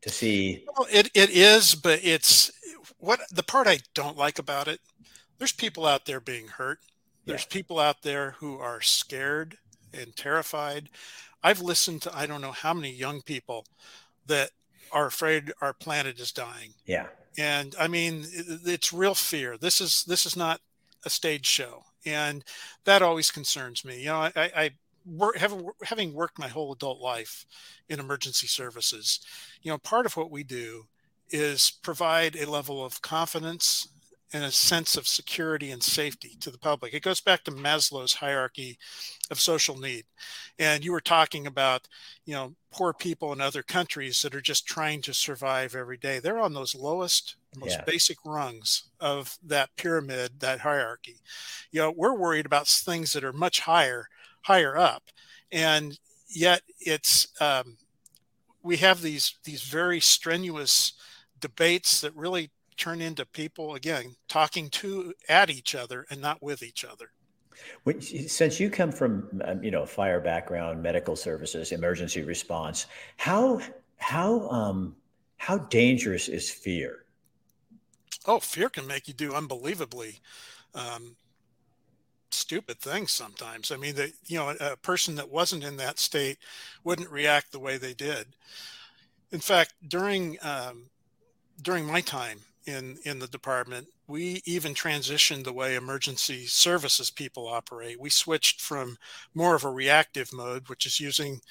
to see well, it it is, but it's what the part I don't like about it there's people out there being hurt. There's yeah. people out there who are scared and terrified. I've listened to I don't know how many young people that are afraid our planet is dying. Yeah. And I mean it's real fear. This is this is not a stage show. And that always concerns me. You know, I, I work, have, having worked my whole adult life in emergency services, you know, part of what we do is provide a level of confidence and a sense of security and safety to the public. It goes back to Maslow's hierarchy of social need. And you were talking about, you know, poor people in other countries that are just trying to survive every day. They're on those lowest, most yeah. basic rungs of that pyramid, that hierarchy. You know, we're worried about things that are much higher, higher up. And yet it's um, we have these these very strenuous debates that really turn into people again talking to at each other and not with each other. When, since you come from um, you know fire background, medical services, emergency response, how how um, how dangerous is fear? Oh, fear can make you do unbelievably um, stupid things sometimes. I mean, that you know, a person that wasn't in that state wouldn't react the way they did. In fact, during um, during my time in in the department, we even transitioned the way emergency services people operate. We switched from more of a reactive mode, which is using,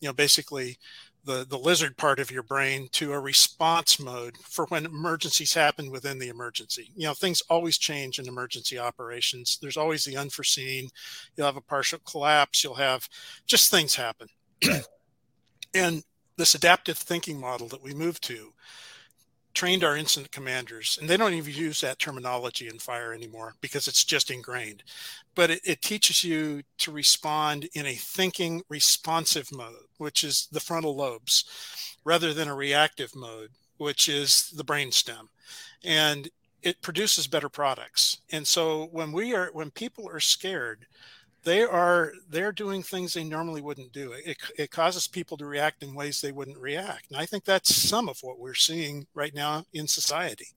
you know, basically the, the lizard part of your brain to a response mode for when emergencies happen within the emergency. You know, things always change in emergency operations. There's always the unforeseen. You'll have a partial collapse. You'll have just things happen. [CLEARS THROAT] and this adaptive thinking model that we moved to trained our incident commanders, and they don't even use that terminology in fire anymore because it's just ingrained. But it, it, teaches you to respond in a thinking responsive mode, which is the frontal lobes, rather than a reactive mode, which is the brainstem. And it produces better products. And so when we are when people are scared, they are they're doing things they normally wouldn't do it, it causes people to react in ways they wouldn't react and i think that's some of what we're seeing right now in society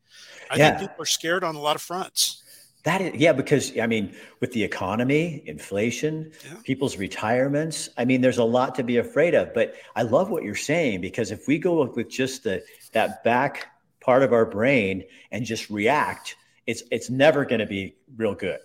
i yeah. think people are scared on a lot of fronts that is yeah because i mean with the economy inflation yeah. people's retirements i mean there's a lot to be afraid of but i love what you're saying because if we go with just the that back part of our brain and just react it's it's never going to be real good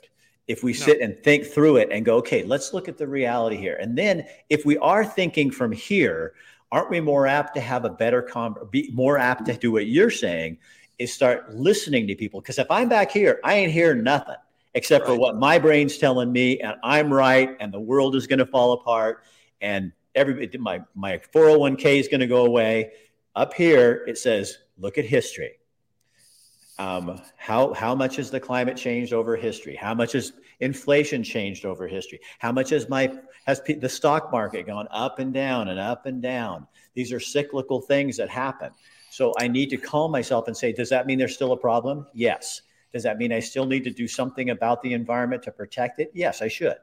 if we no. sit and think through it and go, okay, let's look at the reality here. And then if we are thinking from here, aren't we more apt to have a better com be more apt to do what you're saying is start listening to people because if i'm back here i ain't hearing nothing except right. for what my brain's telling me and i'm right and the world is going to fall apart and everybody my my 401k is going to go away up here it says look at history um, how how much has the climate changed over history? How much has inflation changed over history? How much has my has the stock market gone up and down and up and down? These are cyclical things that happen. So I need to calm myself and say, does that mean there's still a problem? Yes. Does that mean I still need to do something about the environment to protect it? Yes, I should.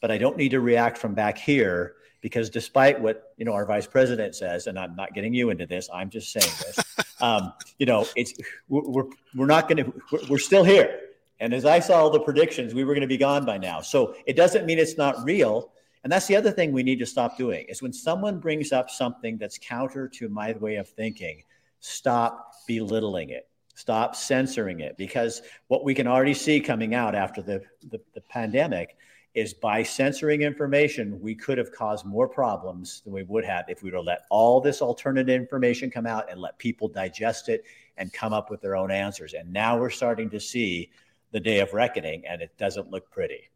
But I don't need to react from back here because despite what you know our vice president says, and I'm not getting you into this, I'm just saying this. [LAUGHS] um, you know, it's we're we're not going to we're, still here. And as I saw all the predictions, we were going to be gone by now. So it doesn't mean it's not real. And that's the other thing we need to stop doing is when someone brings up something that's counter to my way of thinking, stop belittling it. Stop censoring it because what we can already see coming out after the, the, the pandemic is by censoring information, we could have caused more problems than we would have if we would have let all this alternative information come out and let people digest it and come up with their own answers. And now we're starting to see the day of reckoning, and it doesn't look pretty.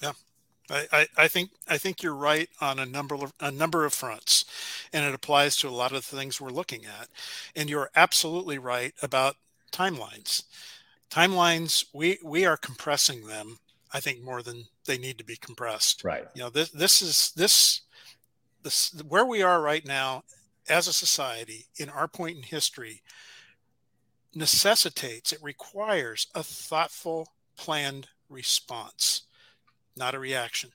Yeah. I, I, think I think you're right on a number of a number of fronts, and it applies to a lot of the things we're looking at. And you're absolutely right about timelines. Timelines we we are compressing them I think more than they need to be compressed. Right. You know, this this is this this where we are right now as a society in our point in history necessitates it requires a thoughtful planned response not a reaction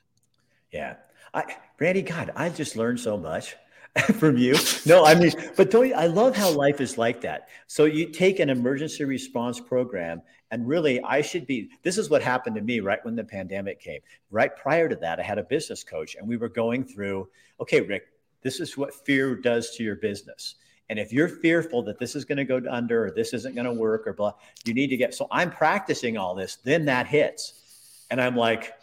yeah i randy god i've just learned so much [LAUGHS] from you. No, I mean, but Tony, I love how life is like that. So you take an emergency response program, and really, I should be. This is what happened to me right when the pandemic came. Right prior to that, I had a business coach, and we were going through. Okay, Rick, this is what fear does to your business. And if you're fearful that this is going to go under or this isn't going to work or blah, you need to get. So I'm practicing all this. Then that hits, and I'm like,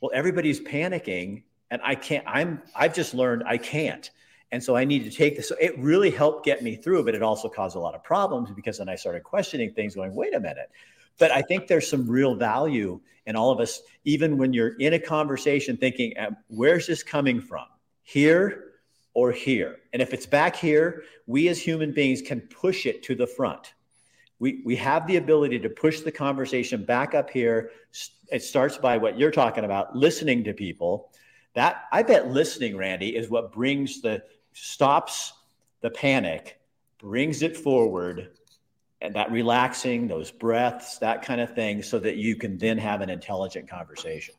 well, everybody's panicking, and I can't. I'm. I've just learned I can't. And so I need to take this. So it really helped get me through, but it also caused a lot of problems because then I started questioning things, going, wait a minute. But I think there's some real value in all of us, even when you're in a conversation thinking, um, where's this coming from? Here or here? And if it's back here, we as human beings can push it to the front. We, we have the ability to push the conversation back up here. It starts by what you're talking about, listening to people That I bet listening, Randy, is what brings the stops the panic, brings it forward, and that relaxing, those breaths, that kind of thing, so that you can then have an intelligent conversation.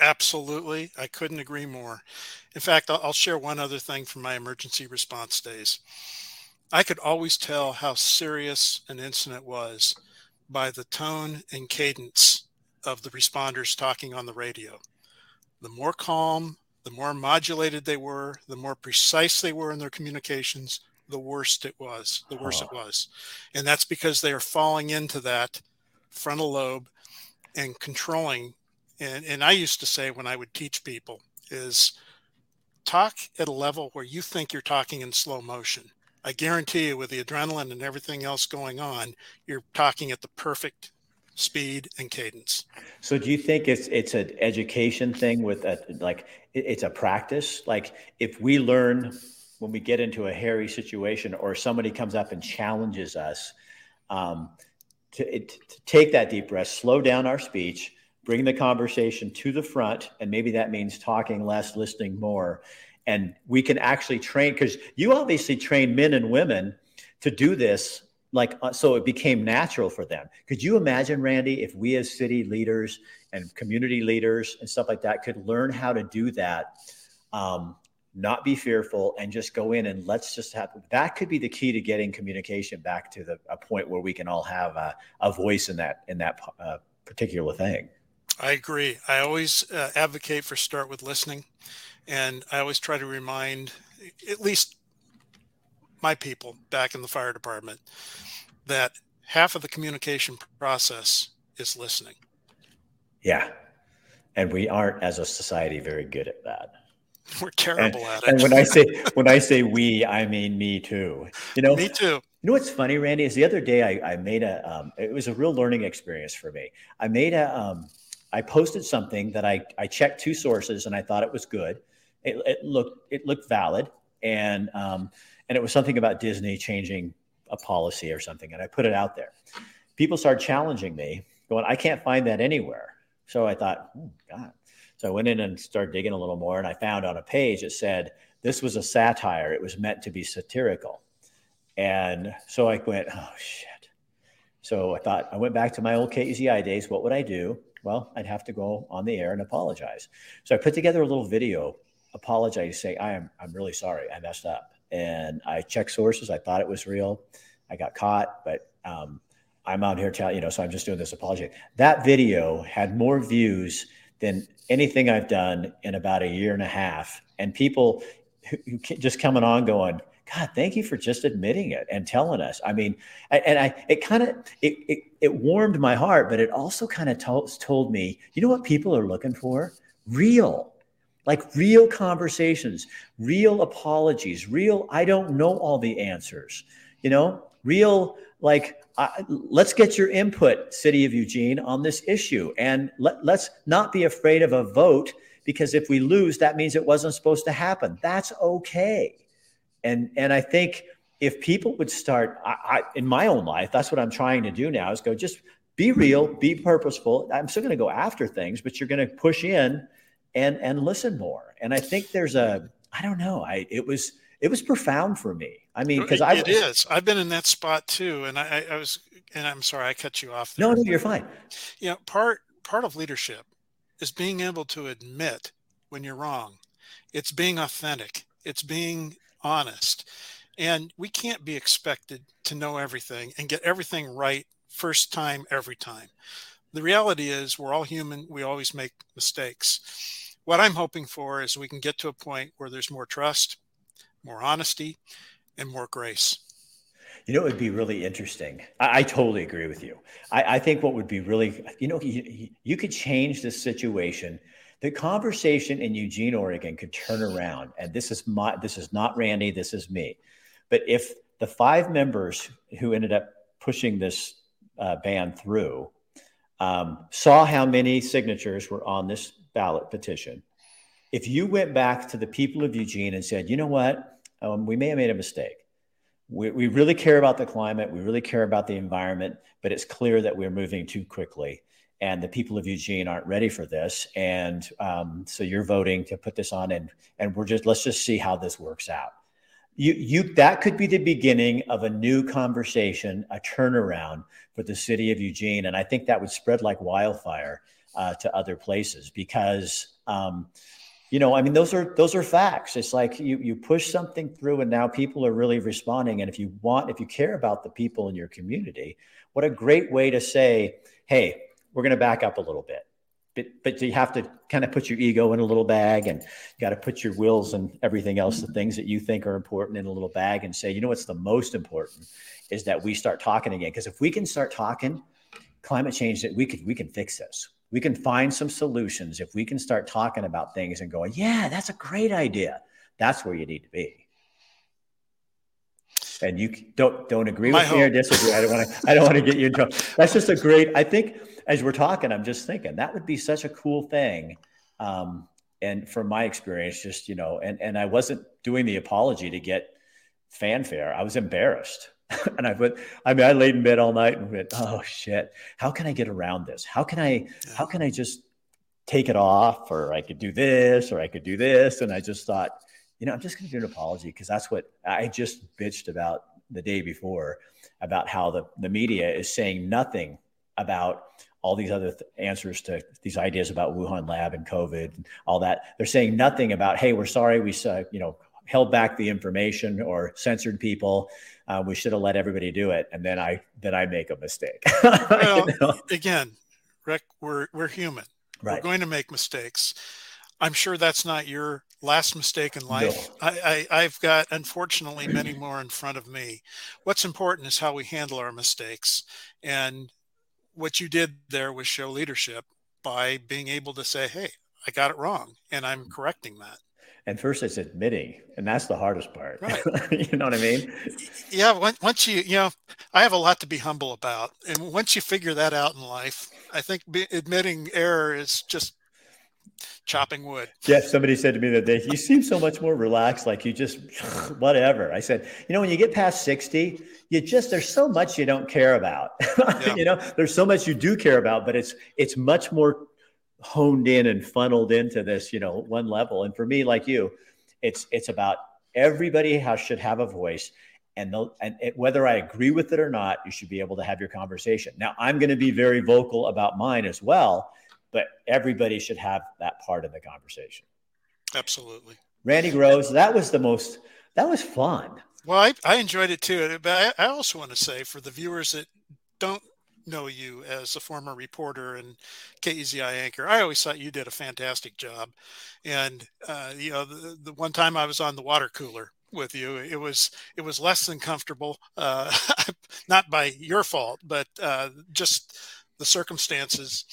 Absolutely. I couldn't agree more. In fact, I'll, share one other thing from my emergency response days. I could always tell how serious an incident was by the tone and cadence of the responders talking on the radio. The more calm, the more modulated they were, the more precise they were in their communications, the worst it was, the worse oh. it was. And that's because they are falling into that frontal lobe and controlling. And, and I used to say when I would teach people is talk at a level where you think you're talking in slow motion. I guarantee you, with the adrenaline and everything else going on, you're talking at the perfect speed and cadence. So, do you think it's it's an education thing with a like it's a practice? Like, if we learn when we get into a hairy situation or somebody comes up and challenges us, um, to, it, to take that deep breath, slow down our speech, bring the conversation to the front, and maybe that means talking less, listening more, and we can actually train because you obviously train men and women to do this like uh, so it became natural for them. Could you imagine randy if we as city leaders and community leaders and stuff like that could learn how to do that? Um, not be fearful and just go in and let's just have that could be the key to getting communication back to the a point where we can all have a, a voice in that in that uh, particular thing i agree i always uh, advocate for start with listening and I always try to remind at least my people back in the fire department that half of the communication process is listening. Yeah. And we aren't as a society very good at that. [LAUGHS] We're terrible and, at it. And when I say [LAUGHS] when I say we, I mean me too. You know, me too. You know what's funny, Randy, is the other day I, I made a um, it was a real learning experience for me. I made a um, I posted something that I I checked two sources and I thought it was good it, it looked it looked valid, and um, and it was something about Disney changing a policy or something, and I put it out there. People started challenging me, going, "I can't find that anywhere." So I thought, oh, God. So I went in and started digging a little more, and I found on a page it said this was a satire. It was meant to be satirical, and so I went, "Oh shit." So I thought I went back to my old KEZI days. What would I do? Well, I'd have to go on the air and apologize. So I put together a little video apologize, say, I am, I'm really sorry. I messed up. And I checked sources. I thought it was real. I got caught, but um, I'm out here telling, you know, so I'm just doing this apology. That video had more views than anything I've done in about a year and a half. And people who, who just coming on going, God, thank you for just admitting it and telling us. I mean, and I, it kind of, it, it, it, warmed my heart, but it also kind of told, told me, you know what people are looking for? Real like real conversations, real apologies, real, I don't know all the answers, you know, real, like, uh, let's get your input, City of Eugene, on this issue. And let, let's not be afraid of a vote because if we lose, that means it wasn't supposed to happen. That's okay. And, and I think if people would start, I, I, in my own life, that's what I'm trying to do now is go just be real, be purposeful. I'm still going to go after things, but you're going to push in and and listen more. And I think there's a I don't know. I it was it was profound for me. I mean, because I it is. I've been in that spot too, and I, I was and I'm sorry I cut you off. There. No, no, you're fine. You know, part part of leadership is being able to admit when you're wrong. It's being authentic. It's being honest. And we can't be expected to know everything and get everything right first time every time. The reality is we're all human. We always make mistakes what I'm hoping for is we can get to a point where there's more trust, more honesty, and more grace. You know, it would be really interesting. I, I totally agree with you. I, I, think what would be really, you know, you, you could change this situation. The conversation in Eugene, Oregon could turn around. And this is my, this is not Randy, this is me. But if the five members who ended up pushing this uh, ban through um, saw how many signatures were on this ballot petition, if you went back to the people of Eugene and said, you know what, um, we may have made a mistake. We, we really care about the climate, we really care about the environment, but it's clear that we're moving too quickly. and the people of Eugene aren't ready for this. And um, so you're voting to put this on, and and we're just let's just see how this works out. You you that could be the beginning of a new conversation, a turnaround for the city of Eugene, and I think that would spread like wildfire uh, to other places because. Um, you know, I mean, those are those are facts. It's like you you push something through, and now people are really responding. And if you want, if you care about the people in your community, what a great way to say, "Hey, we're going to back up a little bit. But, but you have to kind of put your ego in a little bag and you got to put your wills and everything else, the things that you think are important in a little bag and say, you know, what's the most important is that we start talking again. Because if we can start talking climate change, that we could, we can fix this. We can find some solutions if we can start talking about things and going, yeah, that's a great idea. That's where you need to be and you don't don't agree My with hope. me or disagree. I don't want to. I don't want to get you in trouble. That's just a great. I think as we're talking, I'm just thinking that would be such a cool thing. Um, and from my experience, just you know, and and I wasn't doing the apology to get fanfare. I was embarrassed. [LAUGHS] and I went, I mean, I laid in bed all night and went, oh shit, how can I get around this? How can I, how can I just take it off? Or I could do this, or I could do this. And I just thought, you know, I'm just going to do an apology because that's what I just bitched about the day before about how the, the media is saying nothing about all these other th- answers to these ideas about Wuhan lab and COVID and all that. They're saying nothing about, hey, we're sorry we, uh, you know, held back the information or censored people. Uh, we should have let everybody do it. And then I, then I make a mistake. [LAUGHS] well, you know? again, Rick, we're, we're human. Right. We're going to make mistakes. I'm sure that's not your last mistake in life. No. I, I, have got, unfortunately, many more in front of me. What's important is how we handle our mistakes. And what you did there was show leadership by being able to say, hey, I got it wrong, and I'm correcting that. And first, it's admitting, and that's the hardest part. Right. [LAUGHS] you know what I mean? Yeah. Once you, you know, I have a lot to be humble about, and once you figure that out in life, I think admitting error is just chopping wood. Yeah, somebody said to me that day, you seem so much more relaxed, like you just [SIGHS] whatever. I said, you know, when you get past 60, you just there's so much you don't care about. [LAUGHS] Yeah. you know, there's so much you do care about, but it's it's much more honed in and funneled into this, you know, one level. And for me, like you, it's it's about everybody has should have a voice. And, the, and it, whether I agree with it or not, you should be able to have your conversation. Now, I'm going to be very vocal about mine as well but everybody should have that part of the conversation. Absolutely. Randy Groves, that was the most, that was fun. Well, I, I enjoyed it too. But I, I also want to say for the viewers that don't know you as a former reporter and KEZI anchor. I always thought you did a fantastic job. And, uh, you know, the, the, one time I was on the water cooler with you, it was, it was less than comfortable, uh, [LAUGHS] not by your fault, but uh, just the circumstances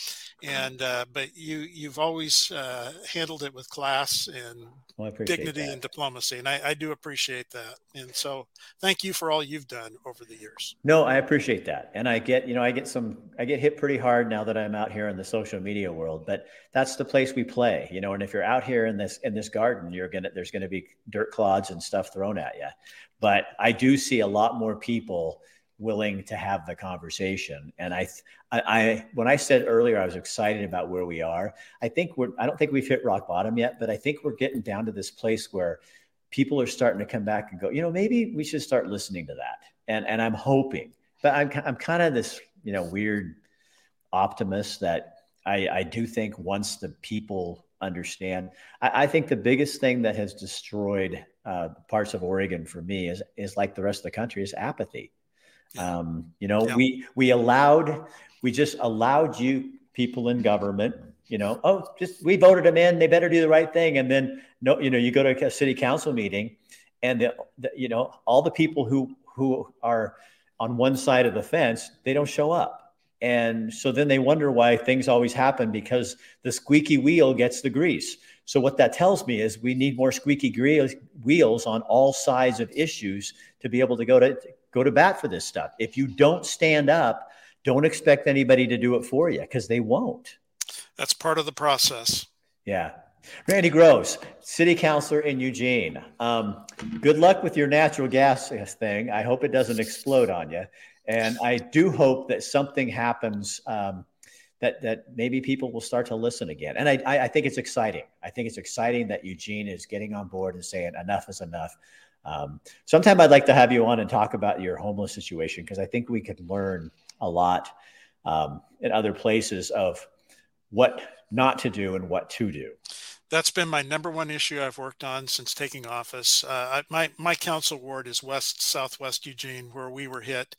and uh, but you you've always uh, handled it with class and well, dignity that. and diplomacy, and I, I, do appreciate that. And so, thank you for all you've done over the years. No, I appreciate that, and I get you know I get some I get hit pretty hard now that I'm out here in the social media world, but that's the place we play, you know. And if you're out here in this in this garden, you're gonna there's gonna be dirt clods and stuff thrown at you. But I do see a lot more people willing to have the conversation. And I, I, I, when I said earlier I was excited about where we are, I think we're. I don't think we've hit rock bottom yet, but I think we're getting down to this place where people are starting to come back and go. You know, maybe we should start listening to that. And and I'm hoping, but I'm I'm kind of this you know weird optimist that I I do think once the people understand, I, I think the biggest thing that has destroyed uh, parts of Oregon for me is is like the rest of the country is apathy um, you know, yeah. we we allowed we just allowed you people in government, you know, oh, just we voted them in, they better do the right thing. And then no, you know, you go to a city council meeting and the, the, you know, all the people who who are on one side of the fence, they don't show up. And so then they wonder why things always happen because the squeaky wheel gets the grease. So what that tells me is we need more squeaky wheels on all sides of issues to be able to go to go to bat for this stuff. If you don't stand up, don't expect anybody to do it for you because they won't. That's part of the process. Yeah. Randy Groves, city councilor in Eugene. Um, good luck with your natural gas thing. I hope it doesn't explode on you. And I do hope that something happens um, that that maybe people will start to listen again. And I, I think it's exciting. I think it's exciting that Eugene is getting on board and saying enough is enough. Um, sometime I'd like to have you on and talk about your homeless situation because I think we could learn a lot um, in other places of what not to do and what to do. That's been my number one issue I've worked on since taking office. Uh, I, my my council ward is West Southwest Eugene, where we were hit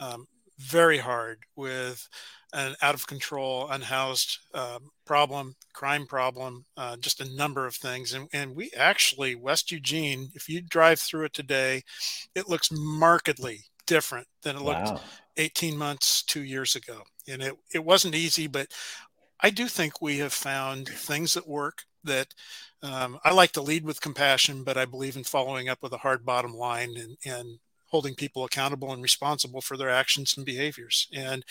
um, very hard with an out of control, unhoused um, problem, crime problem, uh, just a number of things. And, and we actually, West Eugene, if you drive through it today, it looks markedly different than it looked 18 months, two years ago. And it, it wasn't easy, but I do think we have found things that work that um, I like to lead with compassion, but I believe in following up with a hard bottom line and, and holding people accountable and responsible for their actions and behaviors. And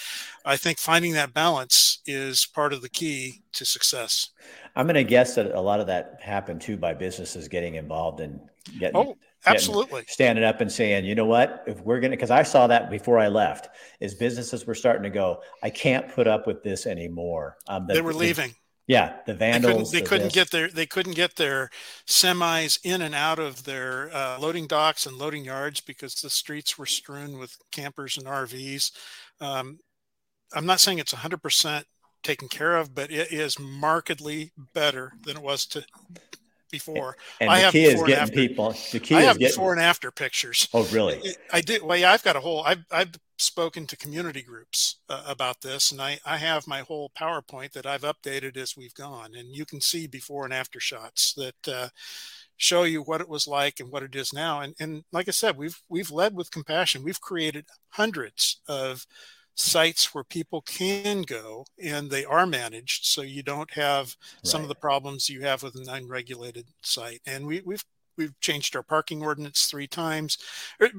I think finding that balance is part of the key to success. I'm going to guess that a lot of that happened too by businesses getting involved and getting. Oh, absolutely. Getting, standing up and saying, you know what, if we're going to, because I saw that before I left, is businesses were starting to go, I can't put up with this anymore. Um, the, they were leaving. Yeah, the vandals. They couldn't, they couldn't get their they couldn't get their semis in and out of their uh, loading docks and loading yards because the streets were strewn with campers and RVs. Um, I'm not saying it's 100% taken care of, but it is markedly better than it was to before. And I the key is getting people. The key I have getting, before and after pictures. Oh, really? I did. Well, yeah, I've got a whole. I've I've spoken to community groups uh, about this, and I I have my whole PowerPoint that I've updated as we've gone, and you can see before and after shots that. Uh, show you what it was like and what it is now and and like i said we've we've led with compassion we've created hundreds of sites where people can go and they are managed so you don't have right. some of the problems you have with an unregulated site and we, we've we've changed our parking ordinance three times er,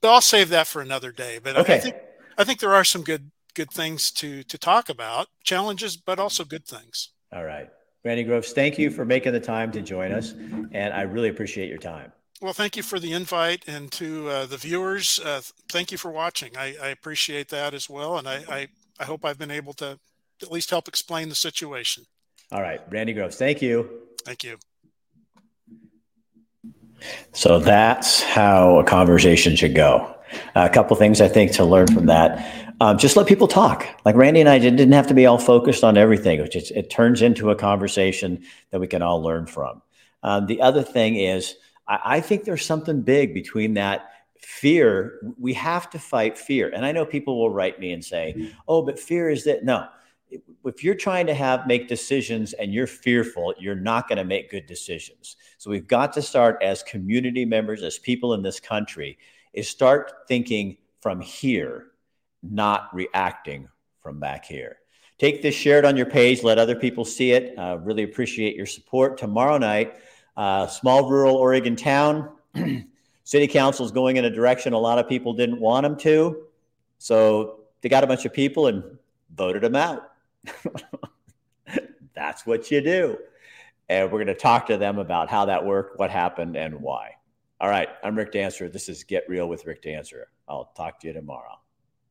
but i'll save that for another day but okay. i think i think there are some good good things to to talk about challenges but also good things all right randy groves thank you for making the time to join us and i really appreciate your time well, thank you for the invite, and to uh, the viewers, uh, thank you for watching. I, I, appreciate that as well, and I, I, I, hope I've been able to at least help explain the situation. All right, Randy Groves, thank you. Thank you. So that's how a conversation should go. a couple things I think to learn from that. Um, just let people talk. Like Randy and I didn't have to be all focused on everything. Just, it turns into a conversation that we can all learn from. Um, the other thing is I, I think there's something big between that fear. We have to fight fear. And I know people will write me and say, oh, but fear is that. No, if you're trying to have make decisions and you're fearful you're not going to make good decisions so we've got to start as community members as people in this country is start thinking from here not reacting from back here take this share it on your page let other people see it uh, really appreciate your support tomorrow night uh, small rural Oregon town. [CLEARS THROAT] City council is going in a direction a lot of people didn't want them to. So they got a bunch of people and voted them out. [LAUGHS] That's what you do. And we're going to talk to them about how that worked, what happened, and why. All right. I'm Rick Dancer. This is Get Real with Rick Dancer. I'll talk to you tomorrow.